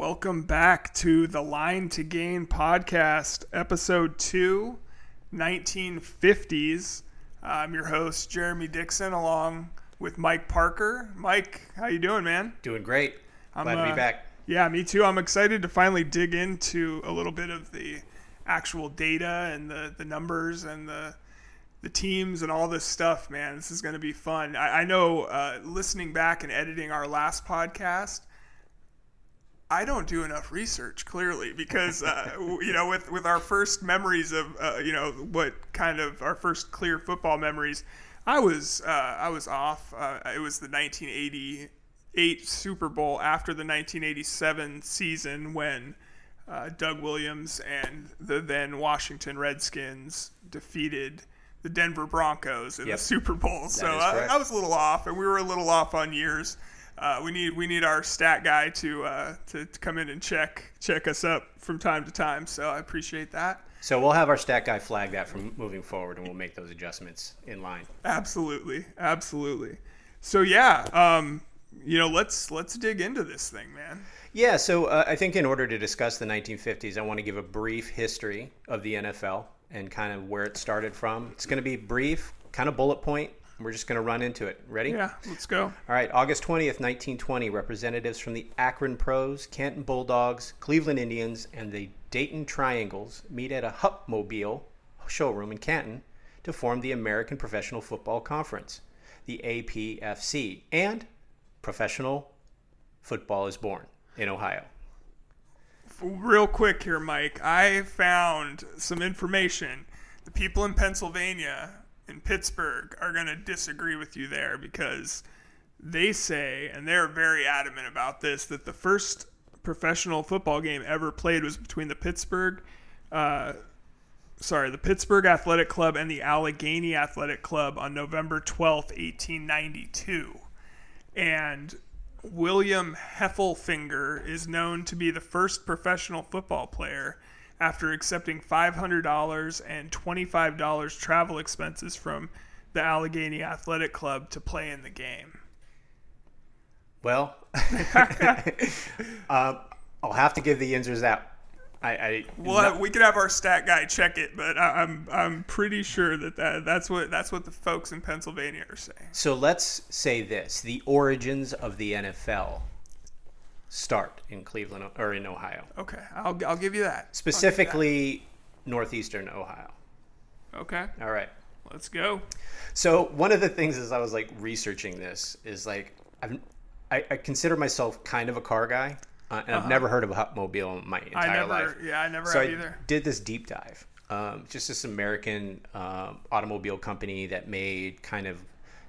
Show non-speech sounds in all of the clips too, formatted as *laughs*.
Welcome back to the Line to Gain podcast, episode two, 1950s. I'm your host, Jerimie Dixon, along with Mike Parker. Mike, how you doing, man? Doing great. I'm, Glad to uh, be back. Yeah, me too. I'm excited to finally dig into a little bit of the actual data and the, the numbers and the the teams and all this stuff, man. This is going to be fun. I, I know uh, listening back and editing our last podcast, I don't do enough research clearly because uh, *laughs* you know with with our first memories of uh, you know what kind of our first clear football memories, I was uh, I was off. Uh, it was the 1988 Super Bowl after the 1987 season when uh, Doug Williams and the then Washington Redskins defeated the Denver Broncos in Yep. the Super Bowl. so I. I was a little off, and we were a little off on years. Uh, we need we need our stat guy to, uh, to to come in and check check us up from time to time. So I appreciate that. So we'll have our stat guy flag that from moving forward, and we'll make those adjustments in line. Absolutely, absolutely. So yeah, um, you know, let's let's dig into this thing, man. Yeah. So uh, I think in order to discuss the 1950s, I want to give a brief history of the NFL and kind of where it started from. It's going to be brief, kind of bullet point. We're just going to run into it. Ready? Yeah, let's go. All right, August 20th, 1920, representatives from the Akron Pros, Canton Bulldogs, Cleveland Indians, and the Dayton Triangles meet at a Hupmobile showroom in Canton to form the American Professional Football Conference, the APFC, and professional football is born in Ohio. real quick here, Mike. I found some information. The people in Pennsylvania, in Pittsburgh, are going to disagree with you there because they say, and they're very adamant about this, that the first professional football game ever played was between the Pittsburgh, uh, sorry, the Pittsburgh Athletic Club and the Allegheny Athletic Club on November twelfth, 1892. And William Heffelfinger is known to be the first professional football player after accepting $500 and $25 travel expenses from the Allegheny Athletic Club to play in the game. Well, um, *laughs* *laughs* I'll have to give the Yinzers that. I, I Well, we could have our stat guy check it, but I, I'm I'm pretty sure that, that that's what that's what the folks in Pennsylvania are saying. So let's say this: the origins of the NFL start in Cleveland or in Ohio, Okay, I'll I'll give you that. specifically northeastern Ohio. Okay, All right. let's go. So one of the things as I was like researching this is like I've, I, I consider myself kind of a car guy, uh, and I've never heard of a Hupmobile in my entire Uh-huh. I never, life. yeah, I never so have I either. did this deep dive. Um, just this American um, automobile company that made kind of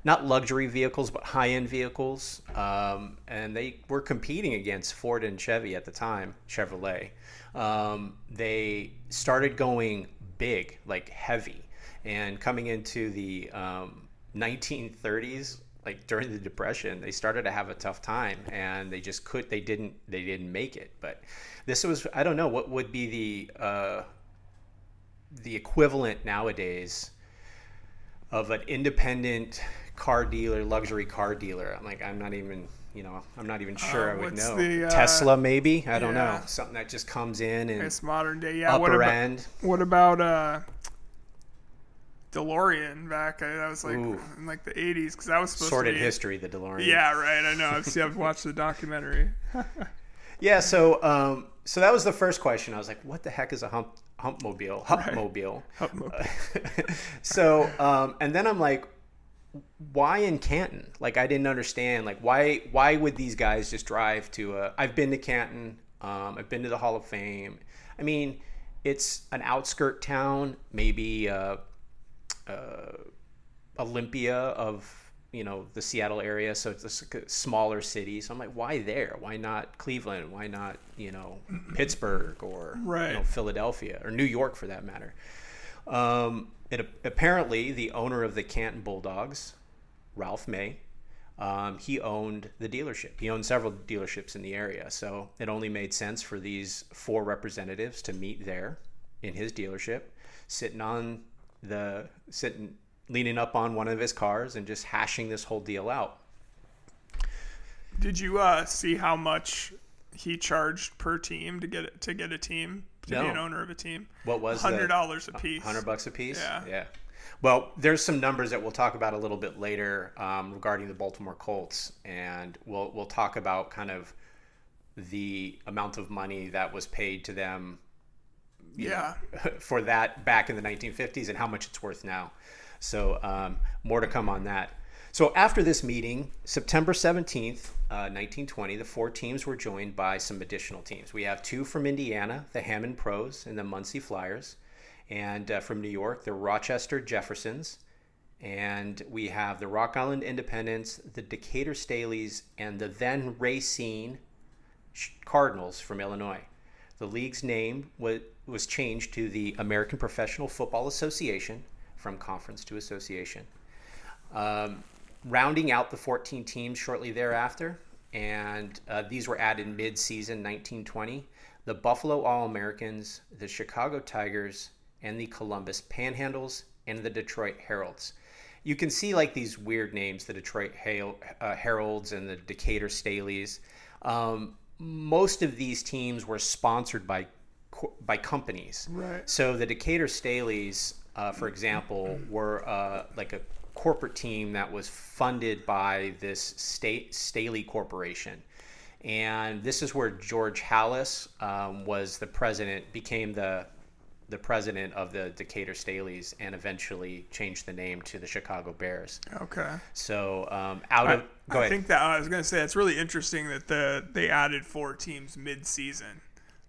not luxury vehicles but high-end vehicles, um, and they were competing against Ford and Chevy at the time, Chevrolet. Um, they started going big, like heavy, and coming into the um, 1930s like during the depression they started to have a tough time and they just could they didn't they didn't make it but this was i don't know what would be the uh the equivalent nowadays of an independent car dealer luxury car dealer i'm like i'm not even you know i'm not even sure Uh, i would know the, uh, tesla maybe i don't yeah. know something that just comes in and It's modern day. Yeah. what about end what about uh, DeLorean back? I, that was like Ooh. in like the '80s because that was supposed sorted to be. history the delorean Yeah, right. I know. I've seen. I've watched the documentary. *laughs* Yeah, so um, so that was the first question. I was like, "What the heck is a hump humpmobile? Humpmobile." *laughs* so um, and then I'm like, "Why in Canton?" Like I didn't understand. Like why why would these guys just drive to? A, I've been to Canton. Um, I've been to the Hall of Fame. I mean, it's an outskirt town, maybe uh, uh, Olympia of you know the Seattle area, so it's a smaller city. So I'm like, why there? Why not Cleveland? Why not you know Pittsburgh or Right. you know, Philadelphia or New York for that matter? Um, it apparently the owner of the Canton Bulldogs, Ralph Hay, um, he owned the dealership. He owned several dealerships in the area, so it only made sense for these four representatives to meet there in his dealership, sitting on the sitting leaning up on one of his cars and just hashing this whole deal out. Did you uh, see how much he charged per team to get to get a team to No. be an owner of a team? What was hundred dollars a piece? Hundred bucks a piece. Yeah. Yeah. Well, there's some numbers that we'll talk about a little bit later um, regarding the Baltimore Colts, and we'll we'll talk about kind of the amount of money that was paid to them Yeah. *laughs* for that back in the 1950s and how much it's worth now. So um, more to come on that. So after this meeting, September 17th, uh, 1920, the four teams were joined by some additional teams. We have two from Indiana, the Hammond Pros and the Muncie Flyers, and uh, from New York, the Rochester Jeffersons, and we have the Rock Island Independents, the Decatur Staleys, and the then Racine Cardinals from Illinois. The league's name was, was changed to the American Professional Football Association from conference to association. Um, rounding out the 14 teams shortly thereafter, and uh, these were added mid season 1920 the Buffalo All Americans, the Chicago Tigers, and the Columbus Panhandles, and the Detroit Heralds. You can see like these weird names, the Detroit Hale, uh, Heralds and the Decatur Staleys. Um, most of these teams were sponsored by by companies. Right. So the Decatur Staleys, uh, for example, were uh, like a corporate team that was funded by this state Staley Corporation, and this is where George Halas um, was the president, became the the president of the Decatur Staleys, and eventually changed the name to the Chicago Bears. Okay. So um, out I, of go I ahead. think that I was gonna say it's really interesting that the they added four teams mid-season.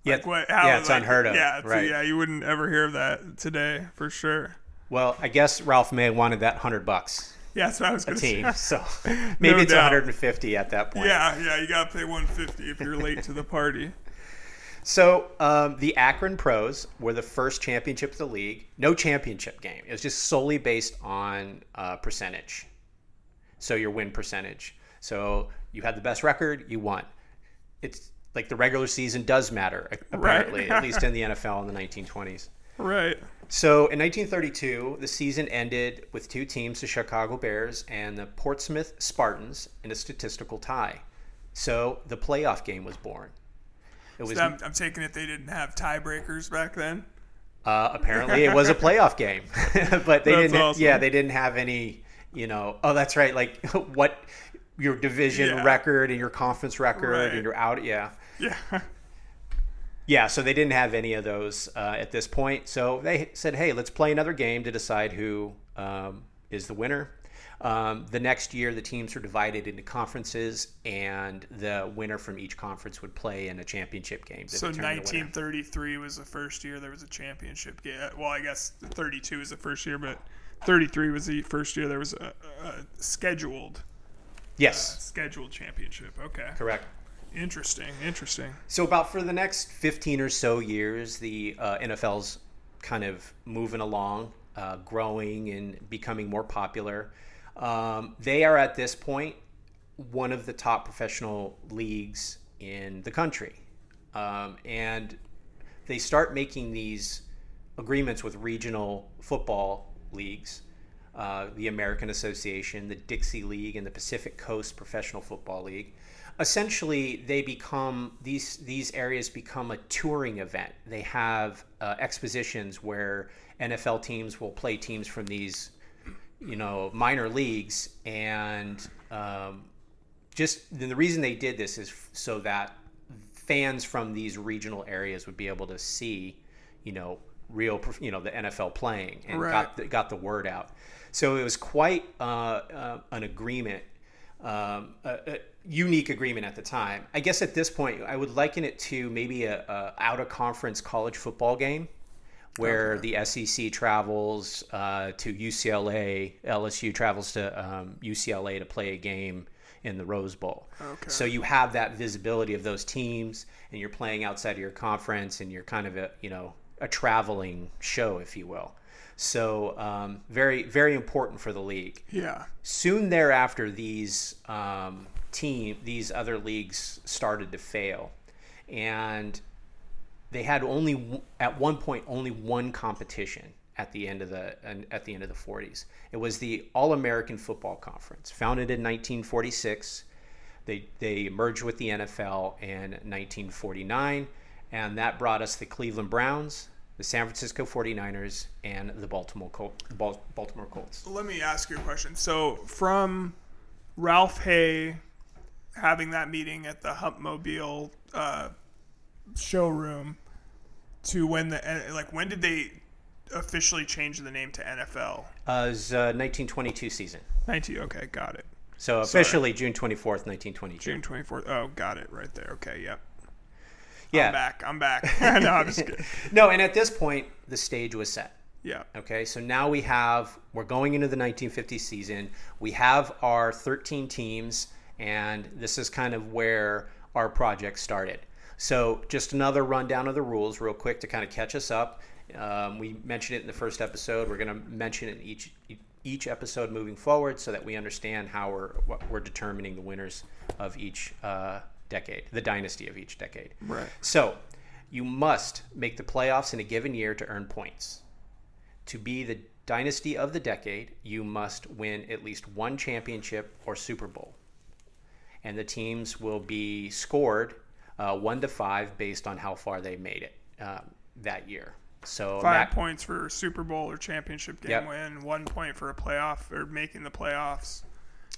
yeah, Like what, yeah, it's like, unheard of. Yeah, it's, right. yeah, you wouldn't ever hear of that today for sure. Well, I guess Ralph Hay wanted that hundred bucks Yeah, that's what I was a gonna say. so *laughs* *laughs* maybe No it's doubt. 150 at that point. Yeah, yeah, you gotta pay 150 if you're late to the party. *laughs* So um, the Akron Pros were the first championship of the league. No championship game. It was just solely based on uh, percentage. So your win percentage. So you had the best record, you won. It's like the regular season does matter, apparently, at least in the NFL in the 1920s. Right. So in 1932, the season ended with two teams, the Chicago Bears and the Portsmouth Spartans, in a statistical tie. So the playoff game was born. It was So I'm, I'm taking it they didn't have tiebreakers back then. Uh, apparently, it was a playoff game, *laughs* but they That's didn't. awesome. Yeah, they didn't have any. You know, oh, that's right. Like *laughs* what your division Yeah. record and your conference record Right. and your out. Yeah, Yeah. *laughs* yeah. So they didn't have any of those uh, at this point. So they said, "Hey, let's play another game to decide who um, is the winner." Um, the next year, the teams were divided into conferences, and the winner from each conference would play in a championship game. So determine the 1933 was the first year there was a championship game. Well, I guess 32 was the first year, but 33 was the first year there was a, a scheduled Yes, scheduled championship. Okay. correct. Interesting. Interesting. So about for the next 15 or so years, the uh, NFL's kind of moving along, uh, growing and becoming more popular. Um, they are at this point one of the top professional leagues in the country, um, and they start making these agreements with regional football leagues. Uh, the American Association, the Dixie League, and the Pacific Coast Professional Football League essentially they become these these areas become a touring event they have uh, expositions where nfl teams will play teams from these you know minor leagues and um, just the reason they did this is f- so that fans from these regional areas would be able to see you know real you know the nfl playing and Right. got the, got the word out so it was quite uh, uh, an agreement um, a, a unique agreement at the time. I guess at this point, I would liken it to maybe a, a out of conference college football game, where the SEC travels uh, to UCLA, LSU travels to um, UCLA to play a game in the Rose Bowl. Okay. So you have that visibility of those teams, and you're playing outside of your conference, and you're kind of a you know a traveling show, if you will. So um, very very important for the league. Yeah. soon thereafter these um, team these other leagues started to fail. And they had only at one point only one competition at the end of the at the end of the 40s it was the all-american football conference founded in 1946 They they merged with the NFL in 1949, and that brought us the Cleveland Browns, the San Francisco 49ers, and the Baltimore Col- Baltimore Colts. Let me ask you a question. So, from Ralph Hay having that meeting at the Humpmobile uh, showroom to when the like when did they officially change the name to NFL? Uh, it was uh, 1922 season. 19. Okay, got it. So officially June 24th, 1922. June 24th. Oh, got it right there. Okay, yep. Yeah. I'm back. I'm back. *laughs* *laughs* no, I'm just kidding. No, and at this point, the stage was set. Yeah. Okay, so now we have, we're going into the 1950 season. We have our 13 teams, and this is kind of where our project started. So, just another rundown of the rules, real quick, to kind of catch us up. Um, we mentioned it in the first episode. We're going to mention it in each each episode moving forward, so that we understand how we're what we're determining the winners of each uh, decade, the dynasty of each decade. Right. So, you must make the playoffs in a given year to earn points. To be the dynasty of the decade, you must win at least one championship or Super Bowl. And the teams will be scored uh, one to five based on how far they made it uh, that year. So Five that- points for Super Bowl or championship game Yep. win. One point for a playoff or making the playoffs.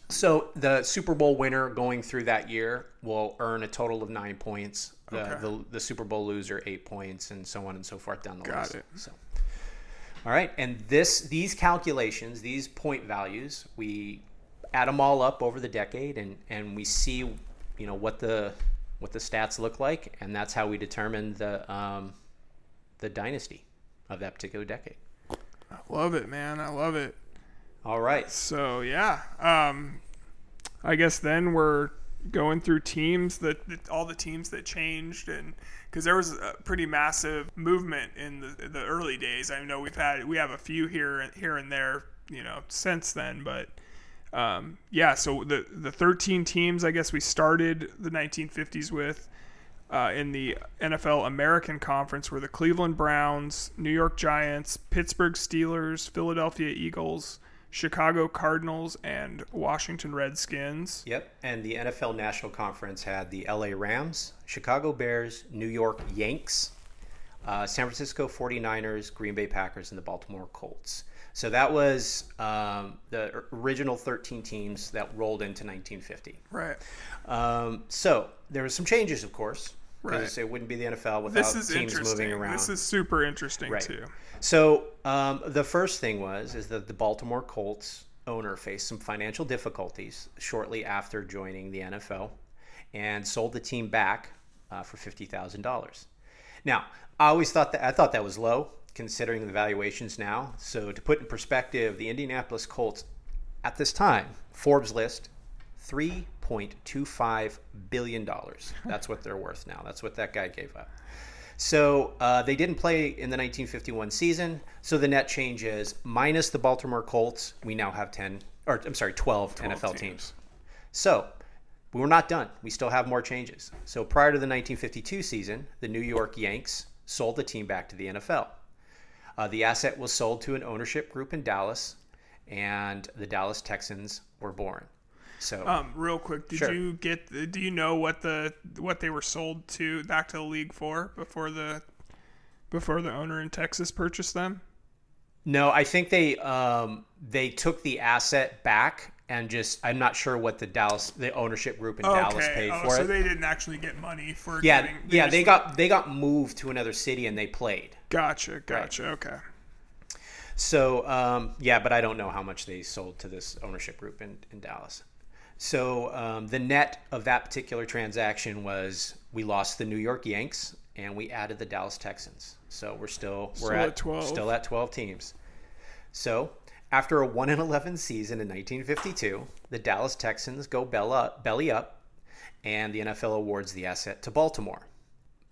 So the Super Bowl winner going through that year will earn a total of nine points. The, Okay. the, the Super Bowl loser eight points, and so on and so forth down the Got list. it. So, all right, and this these calculations, these point values, we add them all up over the decade, and and we see, you know, what the what the stats look like, and that's how we determine the um, the dynasty of that particular decade. I love it, man. I love it. All right. So yeah, um, I guess then we're going through teams that, that all the teams that changed and because there was a pretty massive movement in the, the early days. I know we've had we have a few here here and there, you know, since then, but um, yeah. So the the 13 teams I guess we started the 1950s with. Uh, in the NFL American Conference were the Cleveland Browns, New York Giants, Pittsburgh Steelers, Philadelphia Eagles, Chicago Cardinals, and Washington Redskins. Yep, and the NFL National Conference had the LA Rams, Chicago Bears, New York Yanks, uh, San Francisco 49ers, Green Bay Packers, and the Baltimore Colts. So that was um, the original 13 teams that rolled into 1950. Right. Um, so there were some changes, of course, Right. it wouldn't be the NFL without teams moving around. This is super interesting Right. too. So um, the first thing was is that the Baltimore Colts owner faced some financial difficulties shortly after joining the NFL, and sold the team back uh, for fifty thousand dollars. Now, I always thought that I thought that was low considering the valuations now. So to put in perspective, the Indianapolis Colts at this time, Forbes list, three point two five billion dollars. That's what they're worth now. That's what that guy gave up. So uh, they didn't play in the 1951 season. So the net change is minus the Baltimore Colts. We now have 10, or I'm sorry, 12, NFL teams. teams. So we were not done. We still have more changes. So prior to the 1952 season, the New York Yanks sold the team back to the NFL. Uh, the asset was sold to an ownership group in Dallas, and the Dallas Texans were born. So Um, real quick, did Sure. you get? Do you know what the what they were sold to back to the league for before the before the owner in Texas purchased them? No, I think they um, they took the asset back and just I'm not sure what the Dallas the ownership group in Dallas paid oh, for so it. So they didn't actually get money for. yeah, getting, yeah, just- they got they got moved to another city and they played. Gotcha, gotcha. Okay. So um, yeah, but I don't know how much they sold to this ownership group in, in Dallas. So um, the net of that particular transaction was we lost the New York Yanks and we added the Dallas Texans. So we're still we're Still at, at 12. still at 12 teams. So after a 1 in 11 season in 1952, the Dallas Texans go bell up, belly up and the NFL awards the asset to Baltimore.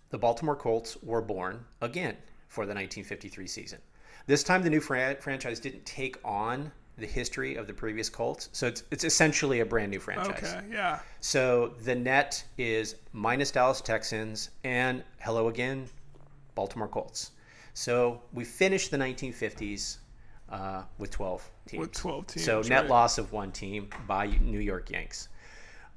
The Baltimore Colts were born again for the 1953 season. This time, the new fran- franchise didn't take on the history of the previous Colts, so it's, it's essentially a brand new franchise. Okay. Yeah. So the net is minus Dallas Texans and hello again, Baltimore Colts. So we finished the 1950s uh, with 12 teams. With 12 teams. So net right. loss of one team by New York Yanks.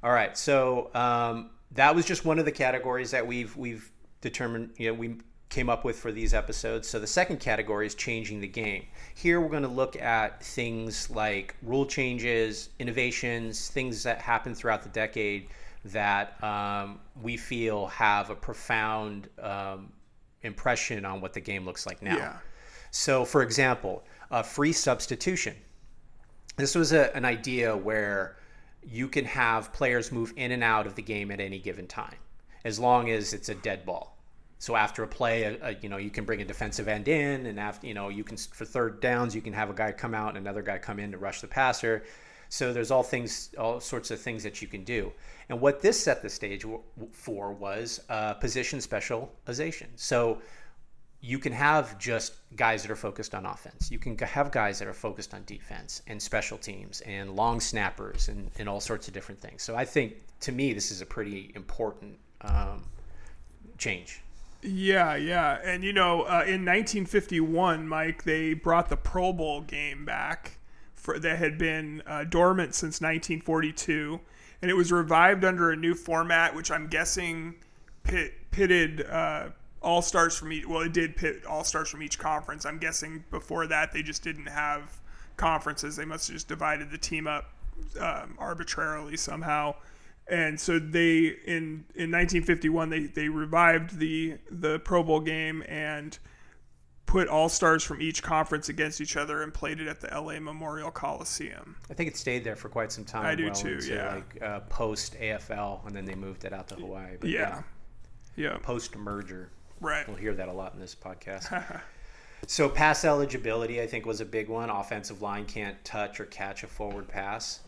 All right, so um, that was just one of the categories that we've we've determined. You know, we came up with for these episodes. So the second category is changing the game. Here we're going to look at things like rule changes, innovations, things that happen throughout the decade that um, we feel have a profound um, impression on what the game looks like now. Yeah. So, for example, uh, free substitution. This was a, an idea where you can have players move in and out of the game at any given time, as long as it's a dead ball. So after a play, a, a, you know, you can bring a defensive end in, and after you know, you can for third downs, you can have a guy come out and another guy come in to rush the passer. So there's all things, all sorts of things that you can do. And what this set the stage for was uh, position specialization. So you can have just guys that are focused on offense. You can have guys that are focused on defense and special teams and long snappers and, and all sorts of different things. So I think to me, this is a pretty important um, change. Yeah, yeah. And, you know, uh, in 1951, Mike, they brought the Pro Bowl game back for, that had been uh, dormant since 1942. And it was revived under a new format, which I'm guessing pit, pitted uh, all stars from each. Well, it did pit all stars from each conference. I'm guessing before that they just didn't have conferences. They must have just divided the team up um, arbitrarily somehow and so they in in 1951 they they revived the the Pro Bowl game and put all stars from each conference against each other and played it at the LA Memorial Coliseum. I think it stayed there for quite some time. I do well too, yeah. Like uh, post AFL, and then they moved it out to Hawaii. But Yeah. Yeah. Post merger, Right. we'll hear that a lot in this podcast. *laughs* so pass eligibility, I think, was a big one. Offensive line can't touch or catch a forward pass.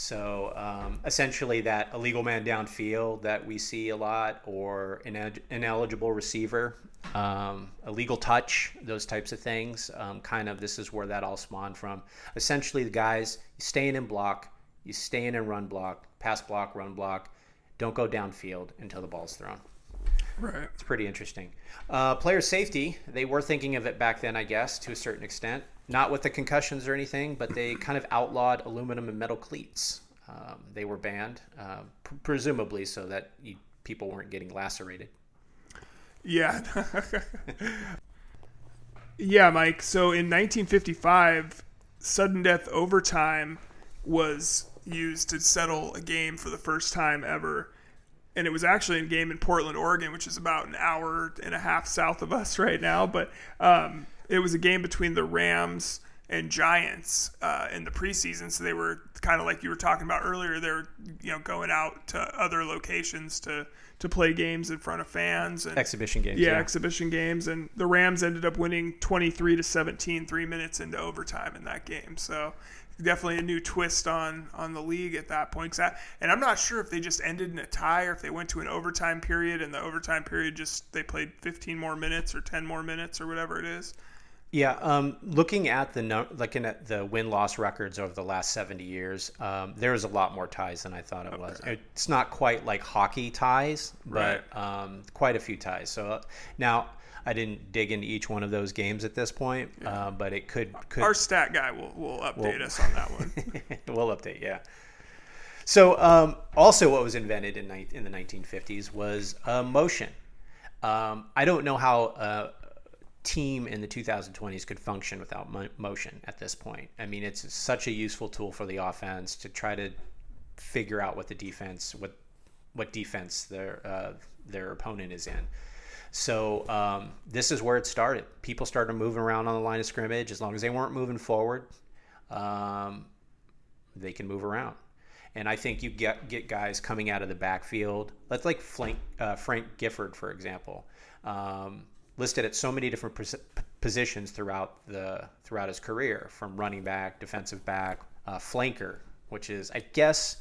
So um, essentially, that illegal man downfield that we see a lot, or an ineligible receiver, um, illegal touch, those types of things. Um, kind of, this is where that all spawned from. Essentially, the guys you stay in block, you stay in and run block, pass block, run block. Don't go downfield until the ball's thrown. Right. It's pretty interesting. Uh, player safety, they were thinking of it back then, I guess, to a certain extent. Not with the concussions or anything, but they kind of outlawed aluminum and metal cleats. Um, they were banned, uh, pr- presumably so that you, people weren't getting lacerated. Yeah. *laughs* yeah, Mike. So in 1955, sudden death overtime was used to settle a game for the first time ever. And it was actually a game in Portland, Oregon, which is about an hour and a half south of us *laughs* right now. But um, it was a game between the Rams and Giants uh, in the preseason. So they were kind of like you were talking about earlier. They were you know going out to other locations to to play games in front of fans and Exhibition games. yeah, Yeah. exhibition games, and the Rams ended up winning 23 to 17, three minutes into overtime in that game. So definitely a new twist on on the league at that point. I- and I'm not sure if they just ended in a tie or if they went to an overtime period, and the overtime period just they played 15 more minutes or 10 more minutes or whatever it is. Yeah, um, looking at the looking at the win loss records over the last seventy years, um, a lot more ties than I thought it was. It's not quite like hockey ties, but um, quite a few ties. So uh, now I didn't dig into each one of those games at this point, uh, but it could could Our stat guy will will update us on that one. *laughs* we'll update, yeah. So, um, also, what was invented in, ni- in the 1950s was uh, motion. Um, I don't know how a team in the 2020s could function without mo- motion at this point. I mean, it's such a useful tool for the offense to try to figure out what the defense, what what defense their uh, their opponent is in. So um, this is where it started. People started moving around on the line of scrimmage as long as they weren't moving forward. Um, they can move around. And I think you get get guys coming out of the backfield. Let's like Frank, uh, Frank Gifford, for example, um, listed at so many different pos- positions throughout the throughout his career, from running back, defensive back, uh, flanker, which is I guess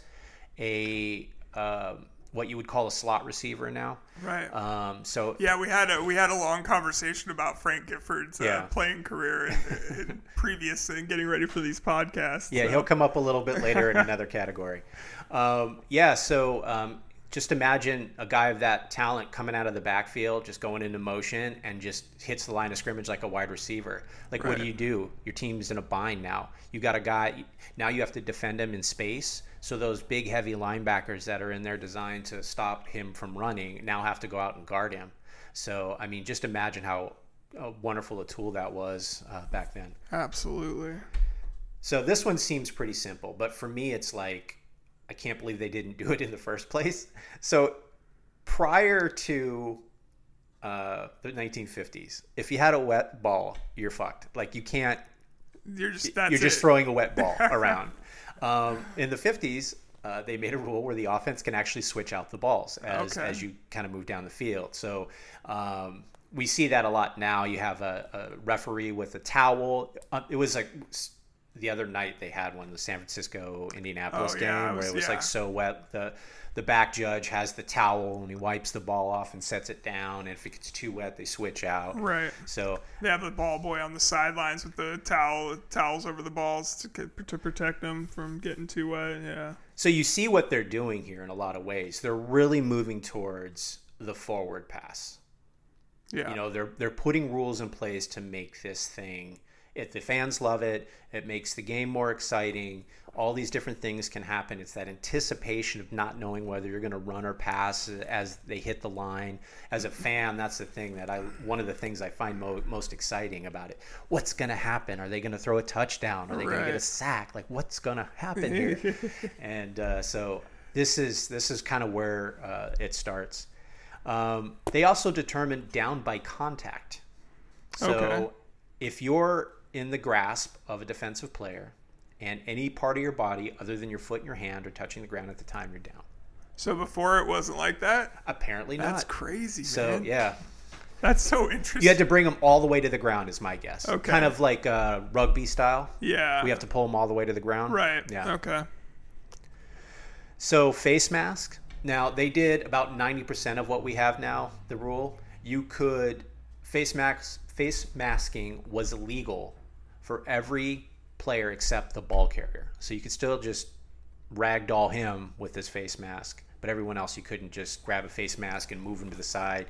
a um what you would call a slot receiver now. right. Um, so yeah, we had a we had a long conversation about Frank Gifford's uh, Yeah. playing career in, in *laughs* previous and getting ready for these podcasts. Yeah, so. he'll come up a little bit later in another category. Um, yeah, so um, just imagine a guy of that talent coming out of the backfield, just going into motion and just hits the line of scrimmage like a wide receiver. Like, what do you do? Your team's in a bind now. You got a guy, now you have to defend him in space. So those big, heavy linebackers that are in there designed to stop him from running now have to go out and guard him. So, I mean, just imagine how uh, wonderful a tool that was uh, back then. Absolutely. So this one seems pretty simple, but for me, it's like I can't believe they didn't do it in the first place. *laughs* So prior to uh, the 1950s, if you had a wet ball, you're fucked. Like you can't. You're just you're just it. throwing a wet ball *laughs* around. Um, in the 50s, uh, they made a rule where the offense can actually switch out the balls as, Okay. as you kind of move down the field. So um, we see that a lot now. You have a, a referee with a towel. Uh, it was like the other night they had one, the San Francisco Indianapolis Oh, game, yeah, where it was yeah. like so wet. The the back judge has the towel and he wipes the ball off and sets it down. And if it gets too wet, they switch out. Right. So They have the ball boy on the sidelines with the towel towels over the balls to to protect them from getting too wet. Yeah. So you see what they're doing here in a lot of ways. They're really moving towards the forward pass. Yeah. You know, they're they're putting rules in place to make this thing. If the fans love it, it makes the game more exciting. All these different things can happen. It's that anticipation of not knowing whether you're going to run or pass as they hit the line. As a fan, that's the thing that I one of the things I find mo- most exciting about it. What's going to happen? Are they going to throw a touchdown? Are they going to get a sack? Like what's going to happen here? *laughs* and uh, so this is this is kind of where uh, it starts. Um, they also determine down by contact. So Okay. if you're in the grasp of a defensive player and any part of your body other than your foot and your hand are touching the ground at the time, you're down. So before it wasn't like that. Apparently not. That's crazy, So man. yeah, That's so interesting. you had to bring them all the way to the ground, is my guess. Okay. Kind of like uh, rugby style. yeah. We have to pull them all the way to the ground. Right. Yeah. Okay. So face mask. Now they did about ninety percent of what we have now. The rule you could face mask face masking was illegal for every player except the ball carrier. So you could still just ragdoll him with his face mask, but everyone else you couldn't just grab a face mask and move him to the side.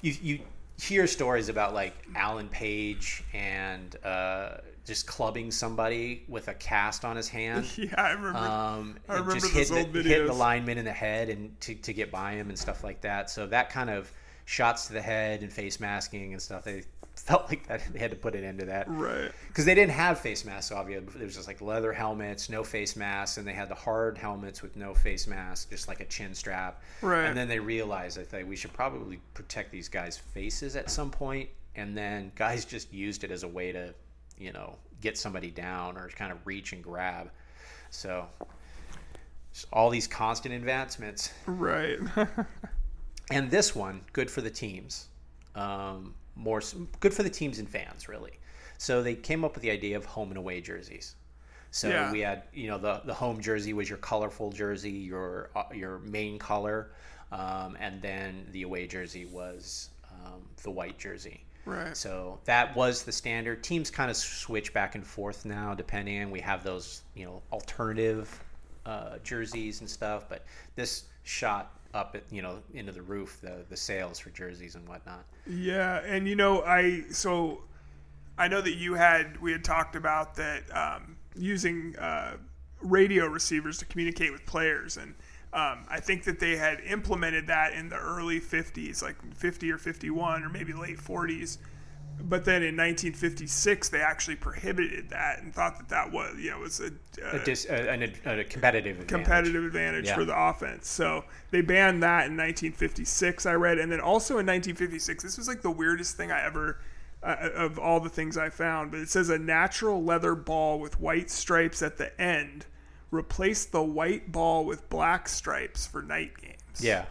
You you hear stories about like Alan Page and uh, just clubbing somebody with a cast on his hand. *laughs* Yeah, I remember. Um, I remember just old the, hitting the lineman in the head and to, to get by him and stuff like that. So that kind of shots to the head and face masking and stuff. They felt like that they had to put an end to that right. because they didn't have face masks. Obviously, there was just like leather helmets, no face masks, and they had the hard helmets with no face mask, just like a chin strap. Right. And then they realized I think we should probably protect these guys' faces at some point, and then guys just used it as a way to, you know, get somebody down or kind of reach and grab. So all these constant advancements Right. *laughs* and this one good for the teams um, more good for the teams and fans really so they came up with the idea of home and away jerseys so Yeah. we had you know the, the home jersey was your colorful jersey your uh, your main color um, and then the away jersey was um, the white jersey right. so that was the standard. Teams kind of switch back and forth now, depending. on We have those, you know, alternative uh, jerseys and stuff, but this shot up, at, you know, into the roof the the sales for jerseys and whatnot. Yeah, and you know, I so I know that you had we had talked about that um, using uh, radio receivers to communicate with players, and um, I think that they had implemented that in the early '50s, like '50 or '51, or maybe late '40s. But then in 1956, they actually prohibited that and thought that that was, you know, was a, A, dis, a, an- a competitive advantage. competitive advantage Yeah. for the offense. So they banned that in 1956. I read, and then also in 1956, this was like the weirdest thing I ever. Uh, of all the things I found, but it says a natural leather ball with white stripes at the end replaced the white ball with black stripes for night games. Yeah,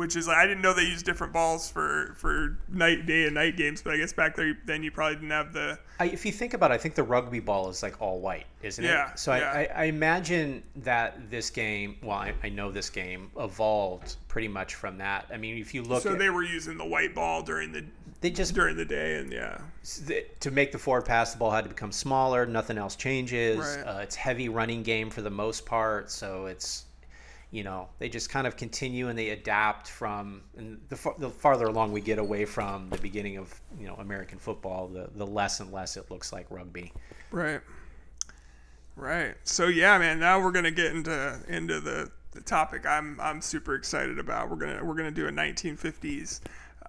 which is like I didn't know they used different balls for for night, day, and night games. But I guess back there, then you probably didn't have the I, if you think about it, I think the rugby ball is like all white, isn't Yeah, it? So yeah. I, I, I imagine that this game, well, I, I know this game evolved pretty much from that. I mean, if you look so at they were using the white ball during the they just during the day, and yeah, to make the forward pass, the ball had to become smaller. Nothing else changes. Right. Uh, it's heavy running game for the most part, so it's you know, they just kind of continue and they adapt from, and the, far, the farther along we get away from the beginning of, you know, American football, the, the less and less it looks like rugby. Right. Right. So yeah, man. Now we're gonna get into into the, the topic I'm I'm super excited about. We're gonna we're gonna do a 1950s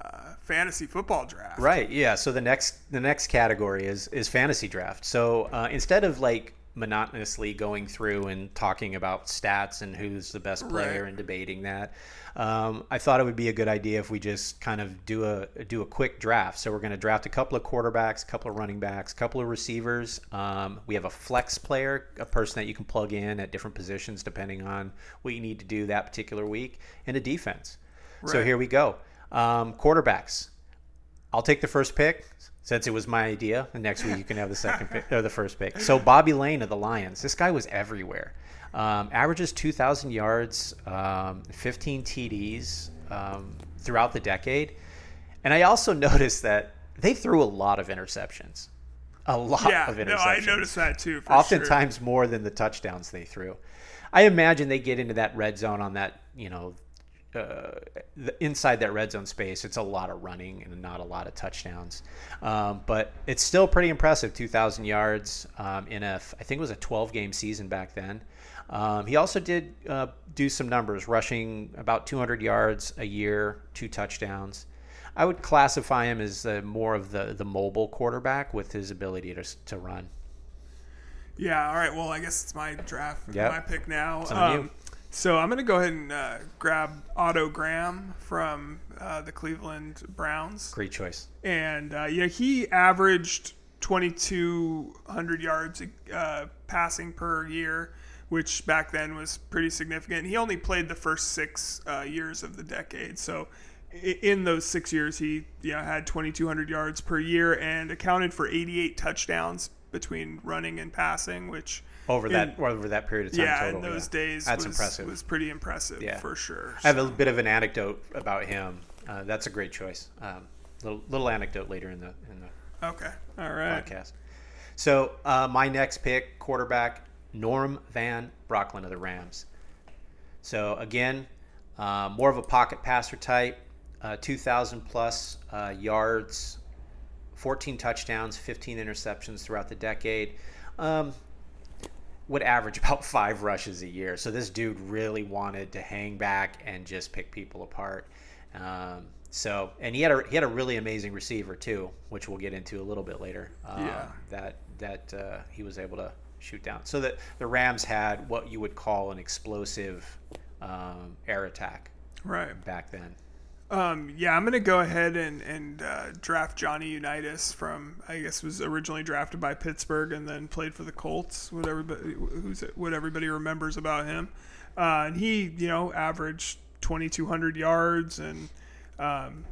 uh, fantasy football draft. Right. Yeah. So the next the next category is is fantasy draft. So uh, instead of like monotonously going through and talking about stats and who's the best player Right. and debating that. Um, I thought it would be a good idea if we just kind of do a do a quick draft. So we're going to draft a couple of quarterbacks, a couple of running backs, a couple of receivers. Um, we have a flex player, a person that you can plug in at different positions depending on what you need to do that particular week, and a defense. So here we go. Um, quarterbacks. I'll take the first pick since it was my idea. And next week you can have the second pick or the first pick. So Bobby Layne of the Lions. This guy was everywhere. Um, averages 2,000 yards, um, 15 TDs um, throughout the decade. And I also *laughs* noticed that they threw a lot of interceptions. A lot Yeah. of interceptions No, I noticed that too. For oftentimes more than the touchdowns they threw. I imagine they get into that red zone on that, you know, uh, the, inside that red zone space. It's a lot of running and not a lot of touchdowns. Um, but it's still pretty impressive 2,000 yards um, in a, I think it was a 12 game season back then. Um, he also did uh, do some numbers, rushing about 200 yards a year, two touchdowns. I would classify him as uh, more of the, the mobile quarterback with his ability to, to run. Yeah. All right. Well, I guess it's my draft. Yep. My pick now. It's on you. So I'm gonna go ahead and uh, grab Otto Graham from uh, the Cleveland Browns. Great choice. and uh, yeah, he averaged 2,200 yards uh, passing per year, which back then was pretty significant. He only played the first six uh, years of the decade, so in those six years, he you know, had 2,200 yards per year and accounted for 88 touchdowns between running and passing, which over in- that over that period of time yeah, total. in those yeah. days That's was, impressive. was pretty impressive Yeah. for sure. I have a bit of an anecdote about him. Uh, that's a great choice. Um, little little anecdote later in the in the okay, all right. podcast. So uh, my next pick, quarterback Norm Van Brocklin of the Rams. So again, uh, more of a pocket passer type, uh, 2,000 plus uh, yards, 14 touchdowns, 15 interceptions throughout the decade. Um, would average *laughs* about five rushes a year. So this dude really wanted to hang back and just pick people apart. Um, so and he had a he had a really amazing receiver too, which we'll get into a little bit later. Um, Yeah. That that uh, he was able to shoot down. So that the Rams had what you would call an explosive um, air attack Right. back then. Um, yeah, I'm gonna go ahead and and uh, draft Johnny Unitas from I guess was originally drafted by Pittsburgh and then played for the Colts. What everybody who's what everybody remembers about him, uh, and he you know averaged 2,200 yards and um,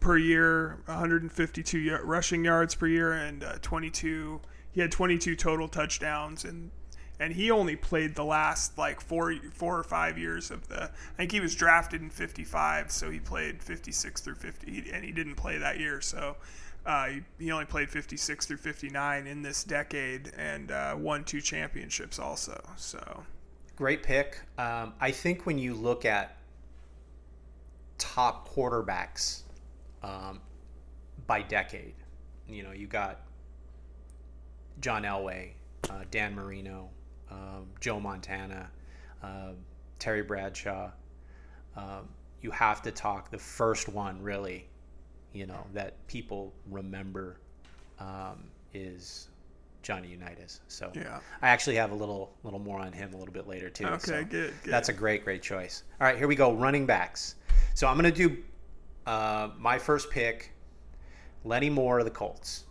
per year, 152 y- rushing yards per year, and uh, 22. He had 22 total touchdowns and and he only played the last like four four or five years of the. I think he was drafted in '55, so he played '56 through '50, and he didn't play that year. So uh, he, he only played '56 through '59 in this decade, and uh, won two championships also. So Great pick. Um, I think when you look at top quarterbacks um, by decade, you know, you got John Elway, uh, Dan Marino, um, Joe Montana, um Terry Bradshaw. Um, you have to talk the first one, really, you know, that people remember um, is Johnny Unitas. So yeah, I actually have a little little more on him a little bit later too. okay, so good, good. That's a great great choice. All right, here we go. Running backs. So I'm going to do uh, my first pick, Lenny Moore of the Colts,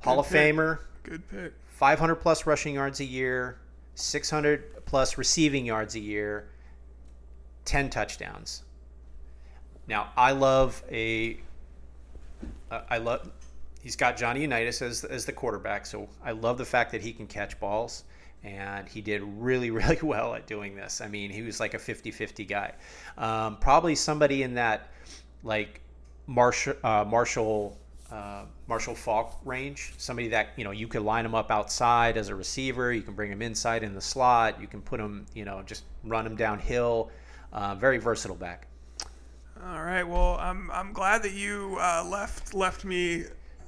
Hall of pick. Famer, good pick. 500 plus rushing yards a year, 600 plus receiving yards a year, 10 touchdowns. Now I love a. uh, I love. He's got Johnny Unitas as as the quarterback, so I love the fact that he can catch balls, and he did really *laughs* really well at doing this. I mean, he was like a 50-50 guy. Um, probably somebody in that like Marshall uh, Marshall uh, Marshall Faulk range. Somebody that you know you could line him up outside as a receiver. You can bring him inside in the slot. You can put him, you know, just run him downhill. Uh, very versatile back. All right. Well, I'm I'm glad that you uh, left left me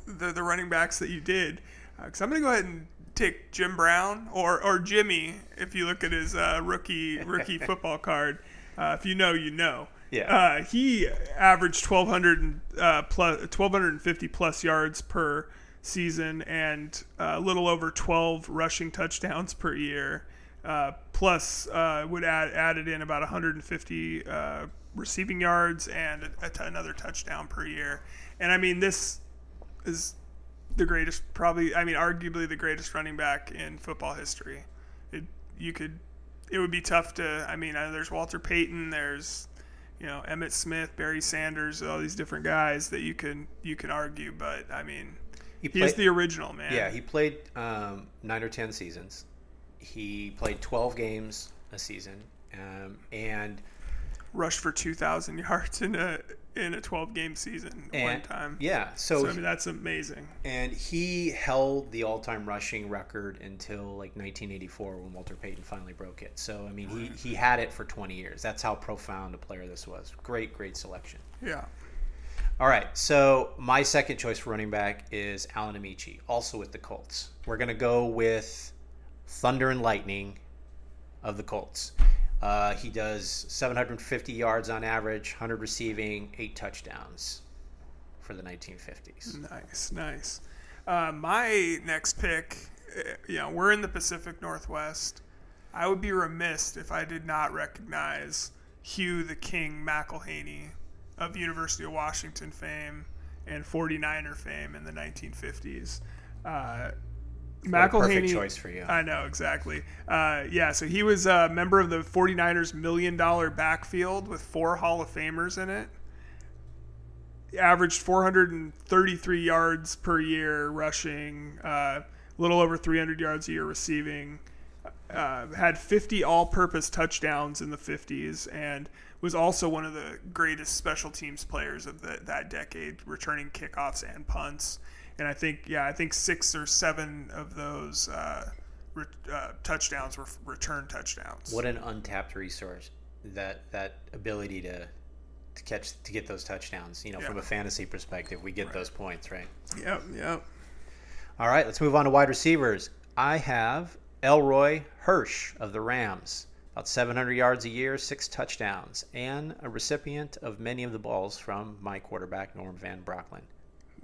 the the running backs that you did because I'm gonna go ahead and take Jim Brown or or Jimmy if you look at his uh, rookie rookie *laughs* football card. Uh, if you know, you know. Yeah. Uh, he averaged 1,200 uh, plus 1,250 plus yards per season and uh, a little over 12 rushing touchdowns per year. Uh, plus, uh, would add added in about 150 uh, receiving yards and a, a t- another touchdown per year. And I mean, this is the greatest, probably. I mean, arguably the greatest running back in football history. It you could, it would be tough to. I mean, there's Walter Payton. There's you know Emmitt Smith, Barry Sanders, all these different guys that you can you can argue. But I mean, He he's the original man. Yeah, he played um, nine or ten seasons. He played 12 games a season, um, and rushed for 2,000 *laughs* yards in a in a 12 game season one time. yeah, so, So I mean, that's amazing. and he held the all-time rushing record until like 1984 when Walter Payton finally broke it. So I mean, he he had it for 20 years. That's how profound a player this was. Great, great selection. Yeah. All right, so my second choice for running back is Alan Ameche, also with the Colts. We're gonna go with Thunder and Lightning of the Colts. Uh, he does 750 yards on average, 100 receiving, eight touchdowns for the 1950s. Nice, nice. Uh, my next pick, uh, you know, we're in the Pacific Northwest. I would be remiss if I did not recognize Hugh the King McElhenny of University of Washington fame and 49er fame in the 1950s. Uh, McElhenny, choice for you. I know exactly. Uh, yeah, so he was a member of the 49ers million dollar backfield with four Hall of Famers in it averaged 433 yards per year rushing, uh, a little over 300 yards a year receiving. Uh, had 50 all-purpose touchdowns in the 50s, and was also one of the greatest special teams players of the, that decade, returning kickoffs and punts. And I think, yeah, I think six or seven of those uh, re- uh, touchdowns were return touchdowns. What an untapped resource that that ability to to catch to get those touchdowns. You know, from a fantasy perspective, we get those points, right? Yep, yep. All right, let's move on to wide receivers. I have Elroy Hirsch of the Rams, about 700 yards a year, six touchdowns, and a recipient of many of the balls from my quarterback Norm Van Brocklin.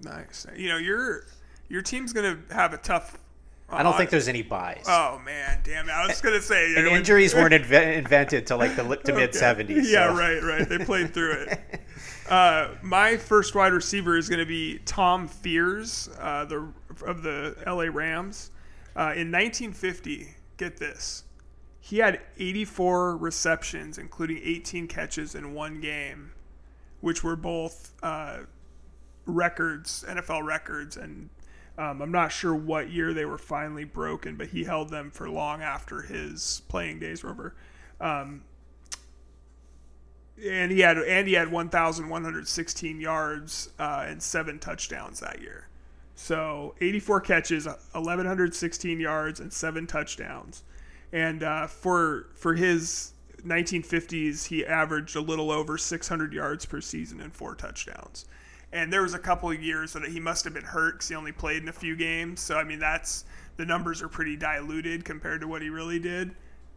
Nice. You know, your your team's gonna have a tough. I don't think there's any buys. Oh man, damn it! I was gonna say. and know, injuries weren't inve- invented till like the to mid 70s. Yeah, so- right, right. They played through it. *laughs* Uh, my first wide receiver is going to be Tom Fears, uh, the of the LA Rams. Uh, in 1950, get this, he had 84 receptions, including 18 catches in one game, which were both uh, records, NFL records, and um, I'm not sure what year they were finally broken, but he held them for long after his playing days were over. Um, and he had and he had 1,116 yards uh, and seven touchdowns that year. So 84 catches, 1,116 yards, and seven touchdowns. And uh, for for his 1950s, he averaged a little over 600 yards per season and four touchdowns. And there was a couple of years that he must have been hurt because he only played in a few games. So I mean, that's the numbers are pretty diluted compared to what he really did.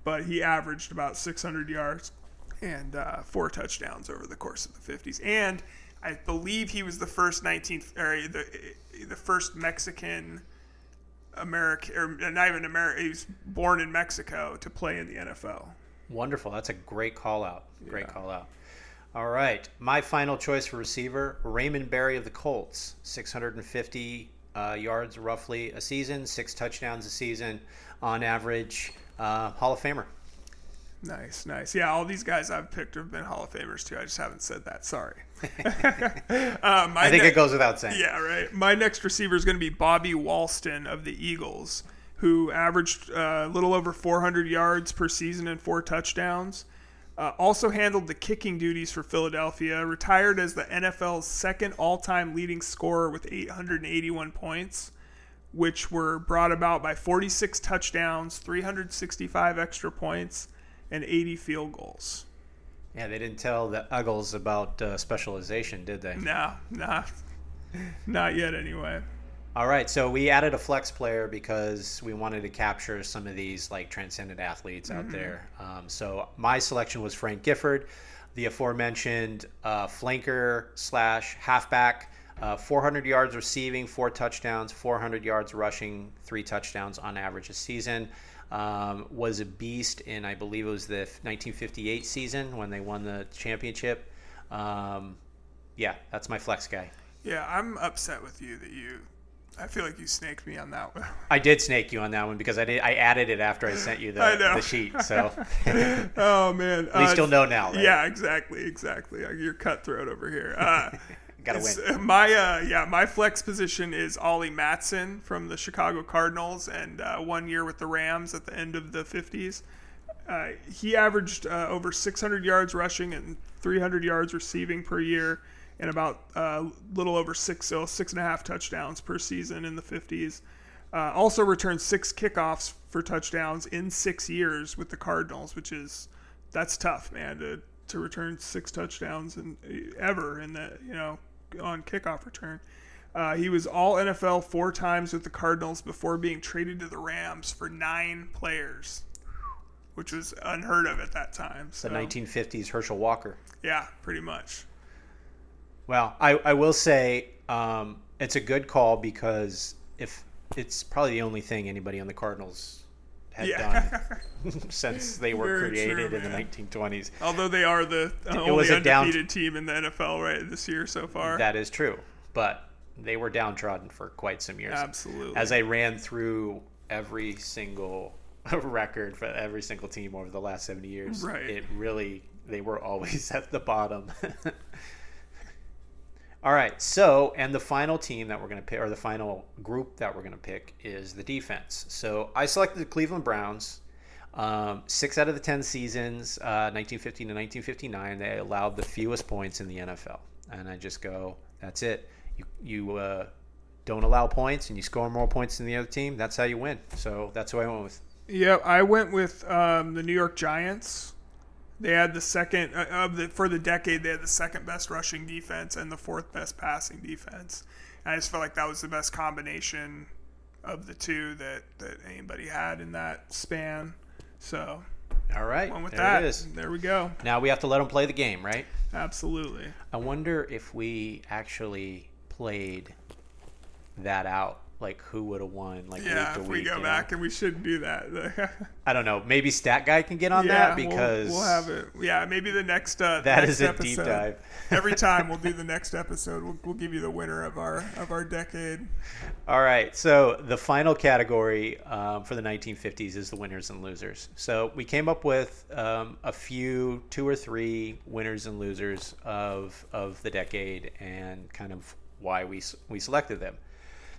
But he averaged about 600 yards and uh, four touchdowns over the course of the 50s. And I believe he was the first 19th or the the first Mexican American or not even American. He was born in Mexico to play in the NFL. Wonderful. That's a great call out. Great Yeah. call out. All right. My final choice for receiver Raymond Berry of the Colts. 650 uh, yards roughly a season, six touchdowns a season on average. Uh, Hall of Famer. Nice, nice. Yeah, all these guys I've picked have been Hall of Famers too. I just haven't said that. Sorry. *laughs* *laughs* my I think ne- it goes without saying. Yeah, right. My next receiver is going to be Bobby Walston of the Eagles, who averaged uh, a little over 400 yards per season and four touchdowns. Uh, also handled the kicking duties for Philadelphia. Retired as the NFL's second all-time leading scorer with 881 points, which were brought about by 46 touchdowns, 365 extra points, and 80 field goals. Yeah, they didn't tell the Uggles about uh, specialization, did they? No, nah, *laughs* not yet anyway. All right, so we added a flex player because we wanted to capture some of these like transcendent athletes out there. Um, so my selection was Frank Gifford, the aforementioned uh, flanker slash halfback, uh, 400 yards receiving, four touchdowns, 400 yards rushing, three touchdowns on average a season. Um, was a beast in I believe it was the 1958 season when they won the championship. Um, yeah, that's my flex guy. Yeah, I'm upset with you that you. I feel like you snaked me on that one. I did snake you on that one because I did. I added it after I sent you the, *laughs* the sheet. So *laughs* oh man, least Uh, you'll know now. Right? Yeah, exactly, exactly. You're cutthroat over here. Uh, *laughs* gotta win. My uh, yeah, my flex position is Ollie Matson from the Chicago Cardinals, and uh, one year with the Rams at the end of the '50s. Uh, he averaged uh, over 600 yards rushing and 300 yards receiving per year, and about a uh, little over six, so six and a half touchdowns per season in the 50s. Uh, also returned six kickoffs for touchdowns in six years with the Cardinals, which is that's tough, man, to to return six touchdowns and ever in the you know on kickoff return. Uh, he was all NFL four times with the Cardinals before being traded to the Rams for nine players, which was unheard of at that time. The 1950s Herschel Walker. yeah, pretty much. Well, I, I will say um, it's a good call because if it's probably the only thing anybody on the Cardinals had Yeah. done *laughs* *laughs* since they were Very true, created in the 1920s. Although they are the uh, only was a down- undefeated team in the NFL right this year so far. That is true, but they were downtrodden for quite some years. Absolutely. As I ran through every single *laughs* record for every single team over the last 70 years, Right. it really they were always at the bottom. All right, so and the final team that we're going to pick, or the final group that we're going to pick, is the defense. So I selected the Cleveland Browns. Um, six out of the ten seasons, uh, 1950 to 1959, they allowed the fewest points in the NFL. And I just go, that's it. You you uh, don't allow points, and you score more points than the other team. That's how you win. So that's who I went with. Yeah, I went with um, the New York Giants. They had the second uh, of the for the decade. They had the second best rushing defense and the fourth best passing defense. And I just felt like that was the best combination of the two that that anybody had in that span. So All right, went with there that. it is. There we go. Now we have to let them play the game, right? Absolutely. I wonder if we actually played that out, like who would have won, like Yeah, week to if week. we go back, know? and we shouldn't do that. *laughs* I don't know. Maybe Stat Guy can get on yeah, that we'll- because we'll, have it. Yeah, maybe the next. Uh, that next is a deep episode. dive. *laughs* Every time we'll do *laughs* the next episode, we'll, we'll give you the winner of our of our decade. All right. So the final category um, for the 1950s is the winners and losers. So we came up with um, a few, two or three winners and losers of of the decade, and kind of why we we selected them.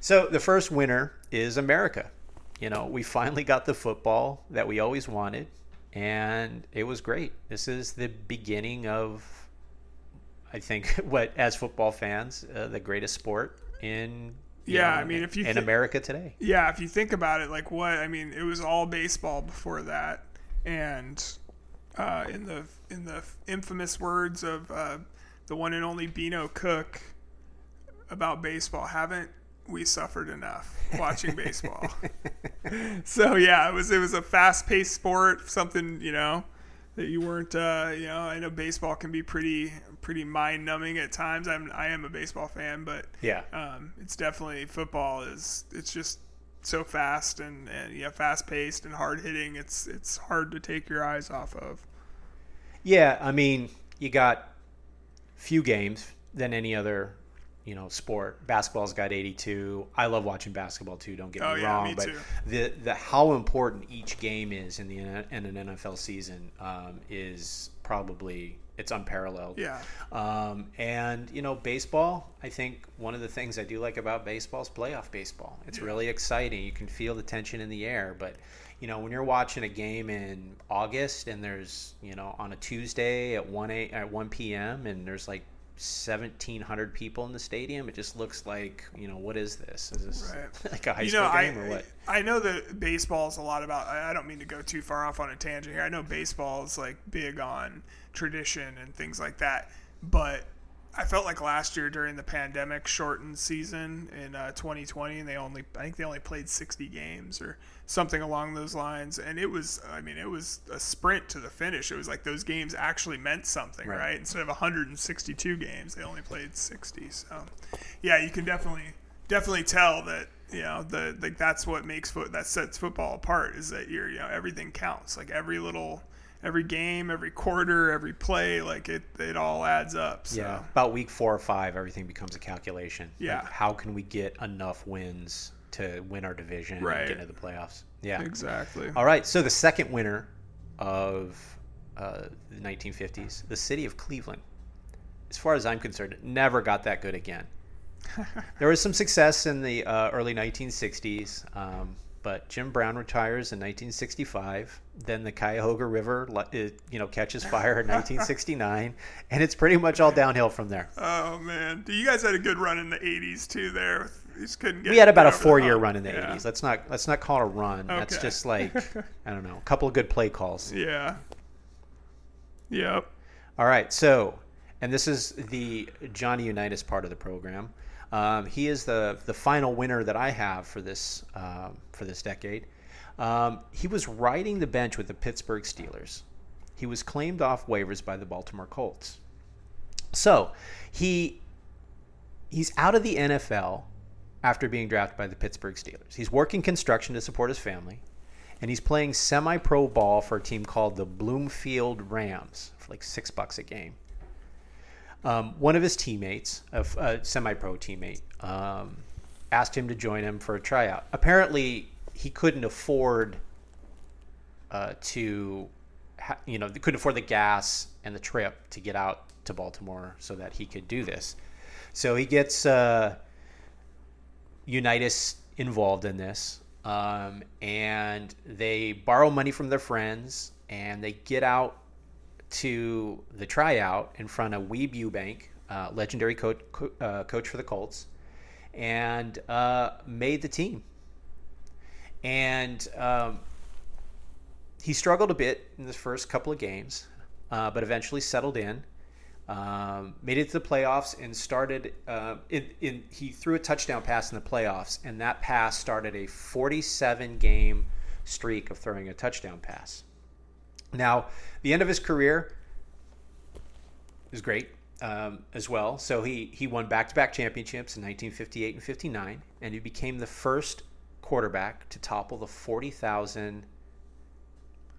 So the first winner is America. You know, we finally got the football that we always wanted, and it was great. This is the beginning of, I think, *laughs* what as football fans, uh, the greatest sport in Yeah, know, I mean, if you in thi- America today. Yeah, if you think about it, like what I mean, it was all baseball before that, and uh, in the in the infamous words of uh, the one and only Beano Cook about baseball, haven't we suffered enough *laughs* watching baseball? so yeah, it was it was a fast paced sport, something you know that you weren't uh, you know I know baseball can be pretty pretty mind numbing at times. I'm I am a baseball fan, but Yeah. um, it's definitely football is it's just so fast and, and yeah fast paced and hard hitting it's it's hard to take your eyes off of Yeah, I mean, you got few games than any other, you know, sport. Basketball's got 82. I love watching basketball too. Don't get Oh, me yeah, wrong, me but too. the the how important each game is in the in an NFL season um, is probably it's unparalleled. Yeah. Um, and you know, baseball. I think one of the things I do like about baseball is playoff baseball. It's Yeah. really exciting. You can feel the tension in the air. But you know, when you're watching a game in August and there's you know on a Tuesday at one a at one p.m. and there's like 1700 people in the stadium it just looks like you know what is this is this Right. *laughs* like a high you school know, game I, or what I know that baseball is a lot about. I don't mean to go too far off on a tangent here. I know baseball is like big on tradition and things like that, but I felt like last year during the pandemic shortened season in uh, 2020, and they only I think they only played 60 games or something along those lines, and it was I mean it was a sprint to the finish. It was like those games actually meant something, Right. right? Instead of 162 games, they only played 60. So, yeah, you can definitely definitely tell that you know the like that's what makes foot that sets football apart is that you're you know everything counts like every little every game every quarter every play like it it all adds up so Yeah, about week four or five, everything becomes a calculation. Like, Yeah. how can we get enough wins to win our division Right. and get into the playoffs? Yeah. exactly All right. So the second winner of uh, the 1950s, the city of Cleveland, as far as I'm concerned, never got that good again. *laughs* there was some success in the uh, early 1960s, um, but Jim Brown retires in 1965. Then the Cuyahoga River, it, you know, catches fire in 1969, and it's pretty much all downhill from there. oh man you guys had a good run in the 80s too there just couldn't get we had about a four-year run in the Yeah. 80s. Let's not let's not call it a run. That's just like *laughs* I don't know, a couple of good play calls. yeah yep All right, so and this is the Johnny Unitas part of the program. Um, he is the the final winner that I have for this um, for this decade. Um, he was riding the bench with the Pittsburgh Steelers. He was claimed off waivers by the Baltimore Colts. So he he's out of the NFL after being drafted by the Pittsburgh Steelers. He's working construction to support his family, and he's playing semi-pro ball for a team called the Bloomfield Rams for like six bucks a game. Um, one of his teammates, a semi-pro teammate, um, asked him to join him for a tryout. Apparently, he couldn't afford uh, to, ha- you know, couldn't afford the gas and the trip to get out to Baltimore so that he could do this. So he gets uh, Unitas involved in this, um, and they borrow money from their friends, and they get out to the tryout in front of Weeb Ewbank, uh, legendary coach, co- uh, coach for the Colts, and uh, made the team. And um, he struggled a bit in the first couple of games, uh, but eventually settled in. Um, made it to the playoffs and started. Uh, in, in he threw a touchdown pass in the playoffs, and that pass started a 47 game streak of throwing a touchdown pass. Now, the end of his career is great um, as well. So he he won back-to-back championships in 1958 and 59, and he became the first quarterback to topple the 40,000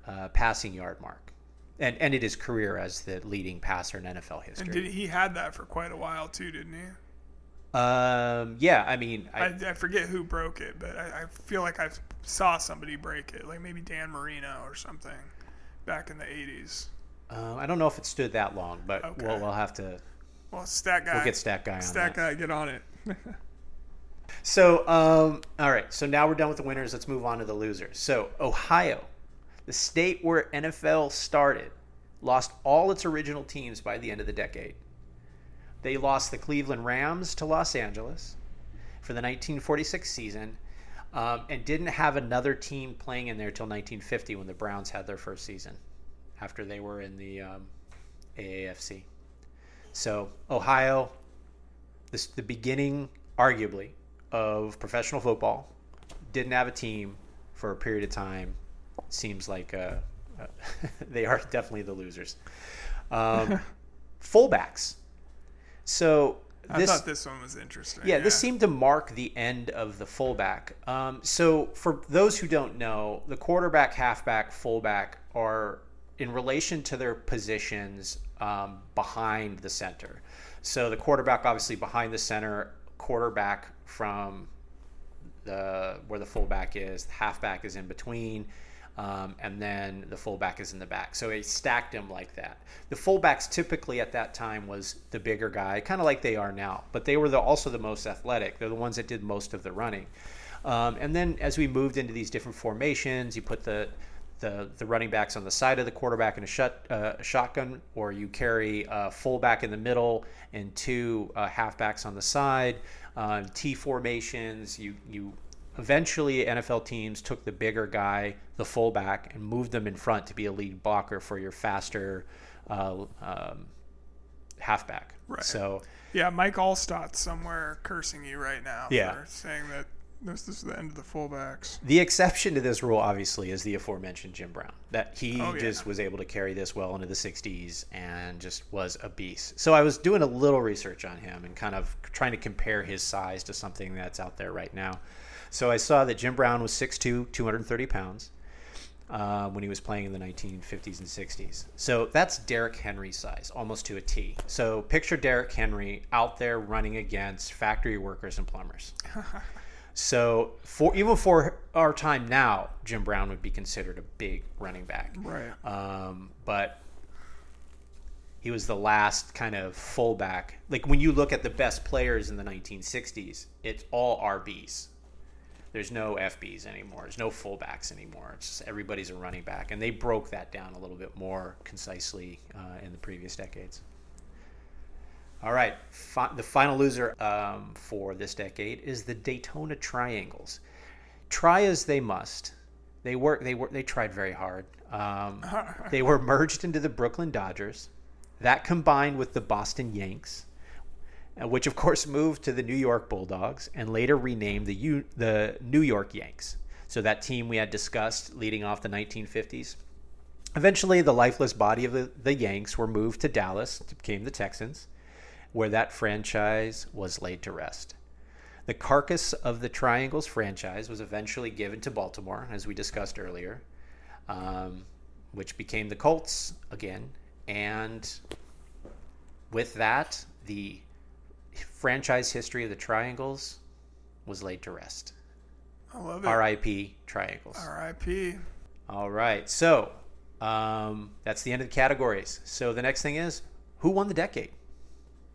uh, passing yard mark, and ended his career as the leading passer in NFL and history. did, he had that for quite a while too didn't he um, yeah, I mean, I, I, I forget who broke it, but I, I feel like I saw somebody break it, like maybe Dan Marino or something, back in the '80s. uh, I don't know if it stood that long, but Okay. we'll we'll have to Well, stat guy, we'll get stat guy on stat that. guy, get on it. *laughs* So, um, all right. So now we're done with the winners. Let's move on to the losers. So, Ohio, the state where NFL started, lost all its original teams by the end of the decade. They lost the Cleveland Rams to Los Angeles for the 1946 season um, and didn't have another team playing in there till 1950 when the Browns had their first season after they were in the um, AAFC. So, Ohio, this the beginning, arguably, of professional football. Didn't have a team for a period of time. Seems like uh, uh, *laughs* they are definitely the losers. Um, *laughs* fullbacks. So I this, thought this one was interesting. yeah, this seemed to mark the end of the fullback. Um, so, for those who don't know, the quarterback, halfback, fullback are in relation to their positions um, behind the center. So, the quarterback obviously behind the center, quarterback from the where the fullback is, the halfback is in between. Um, and then the fullback is in the back. So he stacked him like that. The fullbacks typically at that time was the bigger guy, kind of like they are now, but they were the, also the most athletic. They're the ones that did most of the running. Um, and then as we moved into these different formations, you put the the, the running backs on the side of the quarterback in a shut, uh, shotgun, or you carry a fullback in the middle and two uh, halfbacks on the side. Um, T formations. You you eventually NFL teams took the bigger guy, the fullback, and moved them in front to be a lead blocker for your faster uh, um, halfback. Right. So Yeah, Mike Alstott's somewhere cursing you right now Yeah. saying that this, this is the end of the fullbacks. The exception to this rule, obviously, is the aforementioned Jim Brown. That he Oh, yeah. just was able to carry this well into the 60s and just was a beast. So I was doing a little research on him and kind of trying to compare his size to something that's out there right now. So I saw that Jim Brown was 6'2, 230 pounds uh, when he was playing in the 1950s and 60s. So that's Derrick Henry's size, almost to a T. So picture Derrick Henry out there running against factory workers and plumbers. *laughs* So for even for our time now, Jim Brown would be considered a big running back. Right. Um, but he was the last kind of fullback. Like when you look at the best players in the 1960s, it's all RBs. There's no FBs anymore. There's no fullbacks anymore. It's just everybody's a running back, and they broke that down a little bit more concisely uh, in the previous decades. All right, fi- the final loser um, for this decade is the Daytona Triangles. Try as they must, they work. They were. They tried very hard. Um, *laughs* they were merged into the Brooklyn Dodgers. That combined with the Boston Yanks, which of course *laughs* moved to the New York Bulldogs and later renamed the U- the New York Yanks. So that team we had discussed leading off the 1950s. Eventually, the lifeless body of the, the Yanks were moved to Dallas, became the Texans, where that franchise was laid to rest. The carcass of the Triangles franchise was eventually given to Baltimore, as we discussed earlier, um, which became the Colts again. And with that, the franchise history of the Triangles was laid to rest. I love it. R.I.P. Triangles. R.I.P. All right. So um, that's the end of the categories. So the next thing is who won the decade.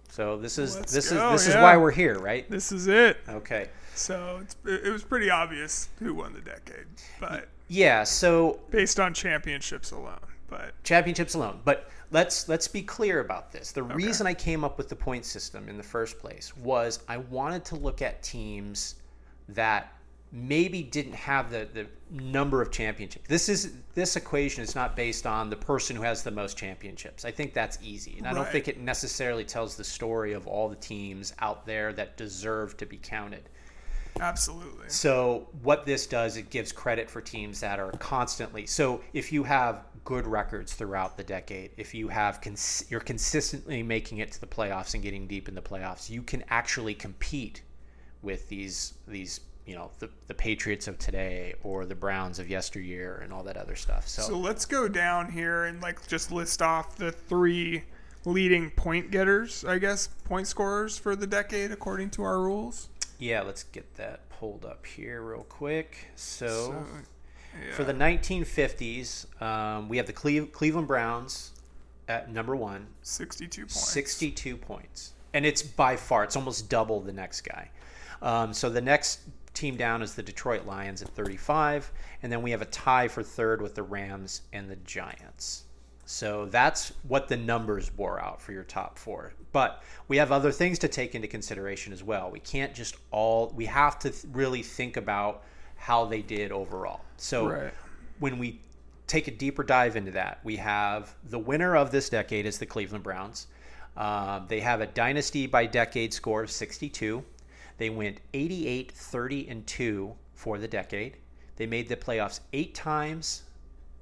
So this is Let's this go, is this yeah. is why we're here, right? This is it. Okay. So it was pretty obvious who won the decade, but Yeah. So based on championships alone. But championships alone. But let's let's be clear about this. The reason I came up with the point system in the first place was I wanted to look at teams that maybe didn't have the, the number of championships. This is this equation is not based on the person who has the most championships. I think that's easy. And I don't think it necessarily tells the story of all the teams out there that deserve to be counted. absolutely. So what this does, it gives credit for teams that are constantly. So if you have good records throughout the decade, if you have cons- you're consistently making it to the playoffs and getting deep in the playoffs, you can actually compete with these these you know the the Patriots of today or the Browns of yesteryear and all that other stuff. So, So let's go down here and like just list off the three leading point getters, I guess, point scorers for the decade according to our rules. yeah, let's get that pulled up here real quick. So, So, for the 1950s, um, we have the Cle- Cleveland Browns at number one. 62 points. 62 points. And it's by far, it's almost double the next guy. Um, so the next team down is the Detroit Lions at 35. And then we have a tie for third with the Rams and the Giants. So that's what the numbers bore out for your top four. But we have other things to take into consideration as well. We can't just all, we have to really think about how they did overall. So Right. when we take a deeper dive into that, we have the winner of this decade is the Cleveland Browns. Um, they have a dynasty by decade score of 62. They went 88, 30, and 2 for the decade. They made the playoffs eight times,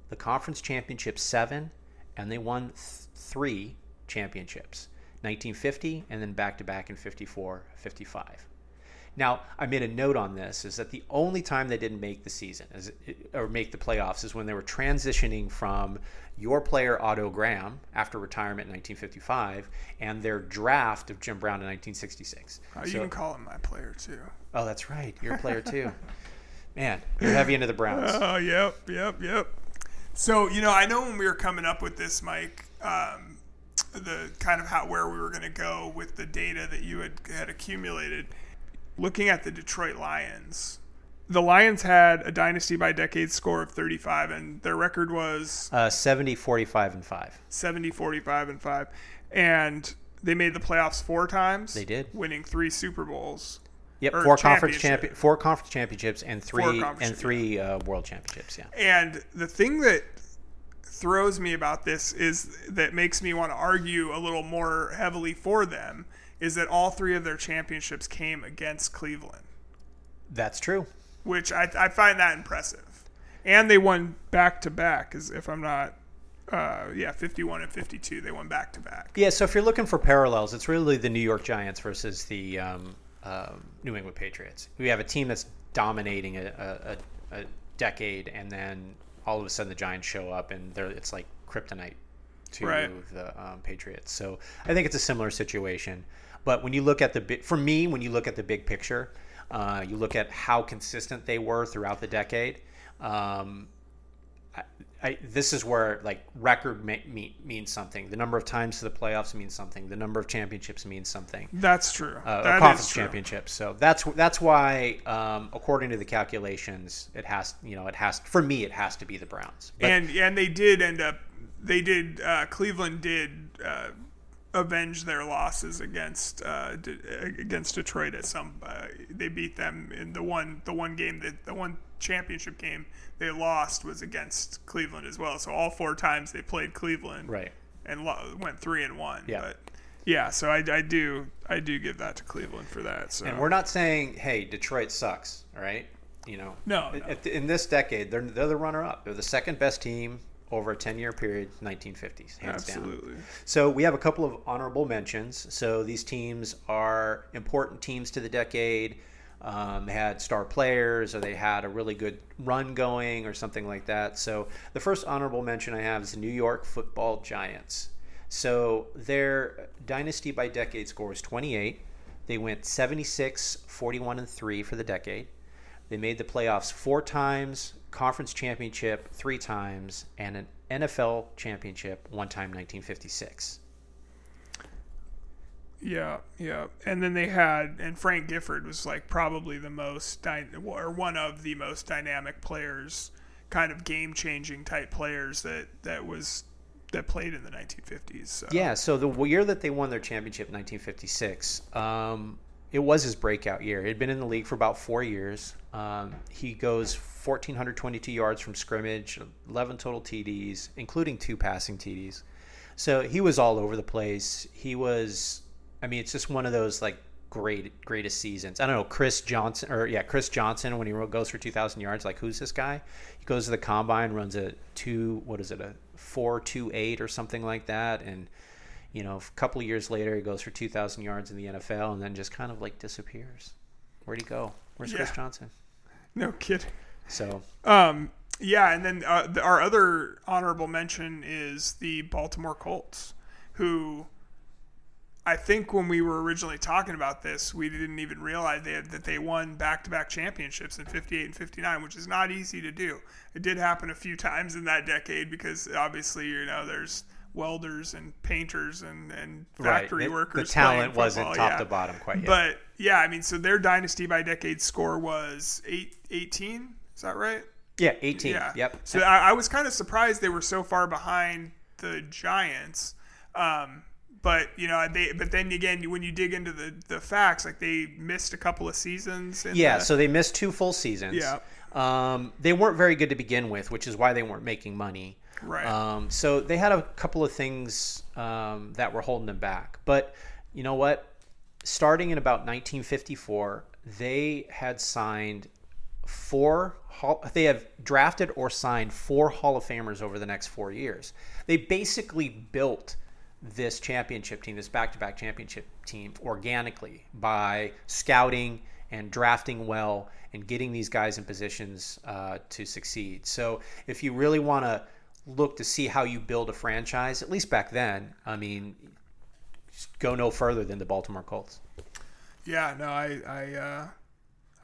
the conference championship seven, and they won th- three championships 1950 and then back to back in 54, 55. Now, I made a note on this is that the only time they didn't make the season is, or make the playoffs is when they were transitioning from your player Otto Graham after retirement in 1955 and their draft of Jim Brown in 1966. Oh, you So- can call him my player too. oh, that's right. You're a player too. *laughs* Man, you're heavy into the Browns. *laughs* Oh, yep, yep, yep. So you know, I know when we were coming up with this, Mike, um, the kind of how where we were going to go with the data that you had had accumulated. Looking at the Detroit Lions, the Lions had a dynasty by decade score of 35, and their record was Uh, 70, 45, and 5. 70, 45, and 5. And they made the playoffs four times. They did. Winning three Super Bowls. Yep, four conference champion, four conference championships, and three and three uh, world championships. Yeah, And the thing that throws me about this is that makes me want to argue a little more heavily for them is that all three of their championships came against Cleveland, that's true. which I, I find that impressive. And they won back to back, if I'm not, uh, yeah, 51 and 52. They won back to back. Yeah, so if you're looking for parallels, it's really the New York Giants versus the um, um New England Patriots. We have a team that's dominating a, a, a, decade, and then all of a sudden the Giants show up, and they're, it's like kryptonite to Right. the um, Patriots. So I think it's a similar situation. But when you look at the big, for me, when you look at the big picture, uh, you look at how consistent they were throughout the decade. Um, I, I, this is where like record means something. The number of times to the playoffs means something. The number of championships means something. That's true. Uh, That conference true. championships. So that's that's why, um, according to the calculations, it has you know it has for me it has to be the Browns. But and and they did end up they did uh, Cleveland did uh, avenge their losses against uh, D- against Detroit at some uh, they beat them in the one the one game that the one championship game they lost was against Cleveland as well so all four times they played Cleveland right. and lo- went three and one Yeah. but yeah so I, I do I do give that to Cleveland for that so And we're not saying hey Detroit sucks. All right. You know. No, no. In this decade, they're they're the runner up. They're the second best team over a 10 year period, 1950s, hands down. absolutely So we have a couple of honorable mentions. So these teams are important teams to the decade. Um, had star players, or they had a really good run going, or something like that. So the first honorable mention I have is the New York Football Giants. So their dynasty by decade score was 28. They went 76, 41, and 3 for the decade. They made the playoffs four times, conference championship three times, and an NFL championship one time, 1956. Yeah, yeah. And then they had, and Frank Gifford was like probably the most, dy- or one of the most dynamic players, kind of game changing type players that, that was, that played in the 1950s. So. Yeah, so the year that they won their championship, 1956, um, it was his breakout year. He'd been in the league for about four years. Um, he goes 1,422 yards from scrimmage, 11 total TDs, including two passing TDs. So he was all over the place. He was, I mean, it's just one of those like great greatest seasons. I don't know Chris Johnson or yeah Chris Johnson when he goes for 2,000 yards. Like who's this guy? He goes to the combine, runs a two what is it a four two eight or something like that, and you know a couple of years later he goes for 2,000 yards in the NFL and then just kind of like disappears. Where'd he go? Where's Chris Johnson? No kidding. So Um, yeah, and then uh, the, our other honorable mention is the Baltimore Colts, who I think when we were originally talking about this, we didn't even realize they had, that they won back-to-back championships in 58 and 59, which is not easy to do. It did happen a few times in that decade because obviously, you know, there's welders and painters and, and factory the, workers. the talent wasn't top yeah. to bottom quite yet. But yeah, I mean, so their dynasty by decade score was eight, 18. Is that right? yeah, 18. Yeah. Yep. So I, I was kind of surprised they were so far behind the Giants. Um, but you know they. But then again, when you dig into the the facts, like they missed a couple of seasons. In Yeah, the- so they missed two full seasons. Yeah. Um, they weren't very good to begin with, which is why they weren't making money. Right. Um, so they had a couple of things um, that were holding them back. But you know what? Starting in about 1954, they had signed four. They have drafted or signed four Hall of Famers over the next four years. They basically built this championship team, this back-to-back championship team, organically by scouting and drafting well and getting these guys in positions uh, to succeed. So if you really want to look to see how you build a franchise, at least back then, I mean, go no further than the Baltimore Colts. yeah. No, I I uh,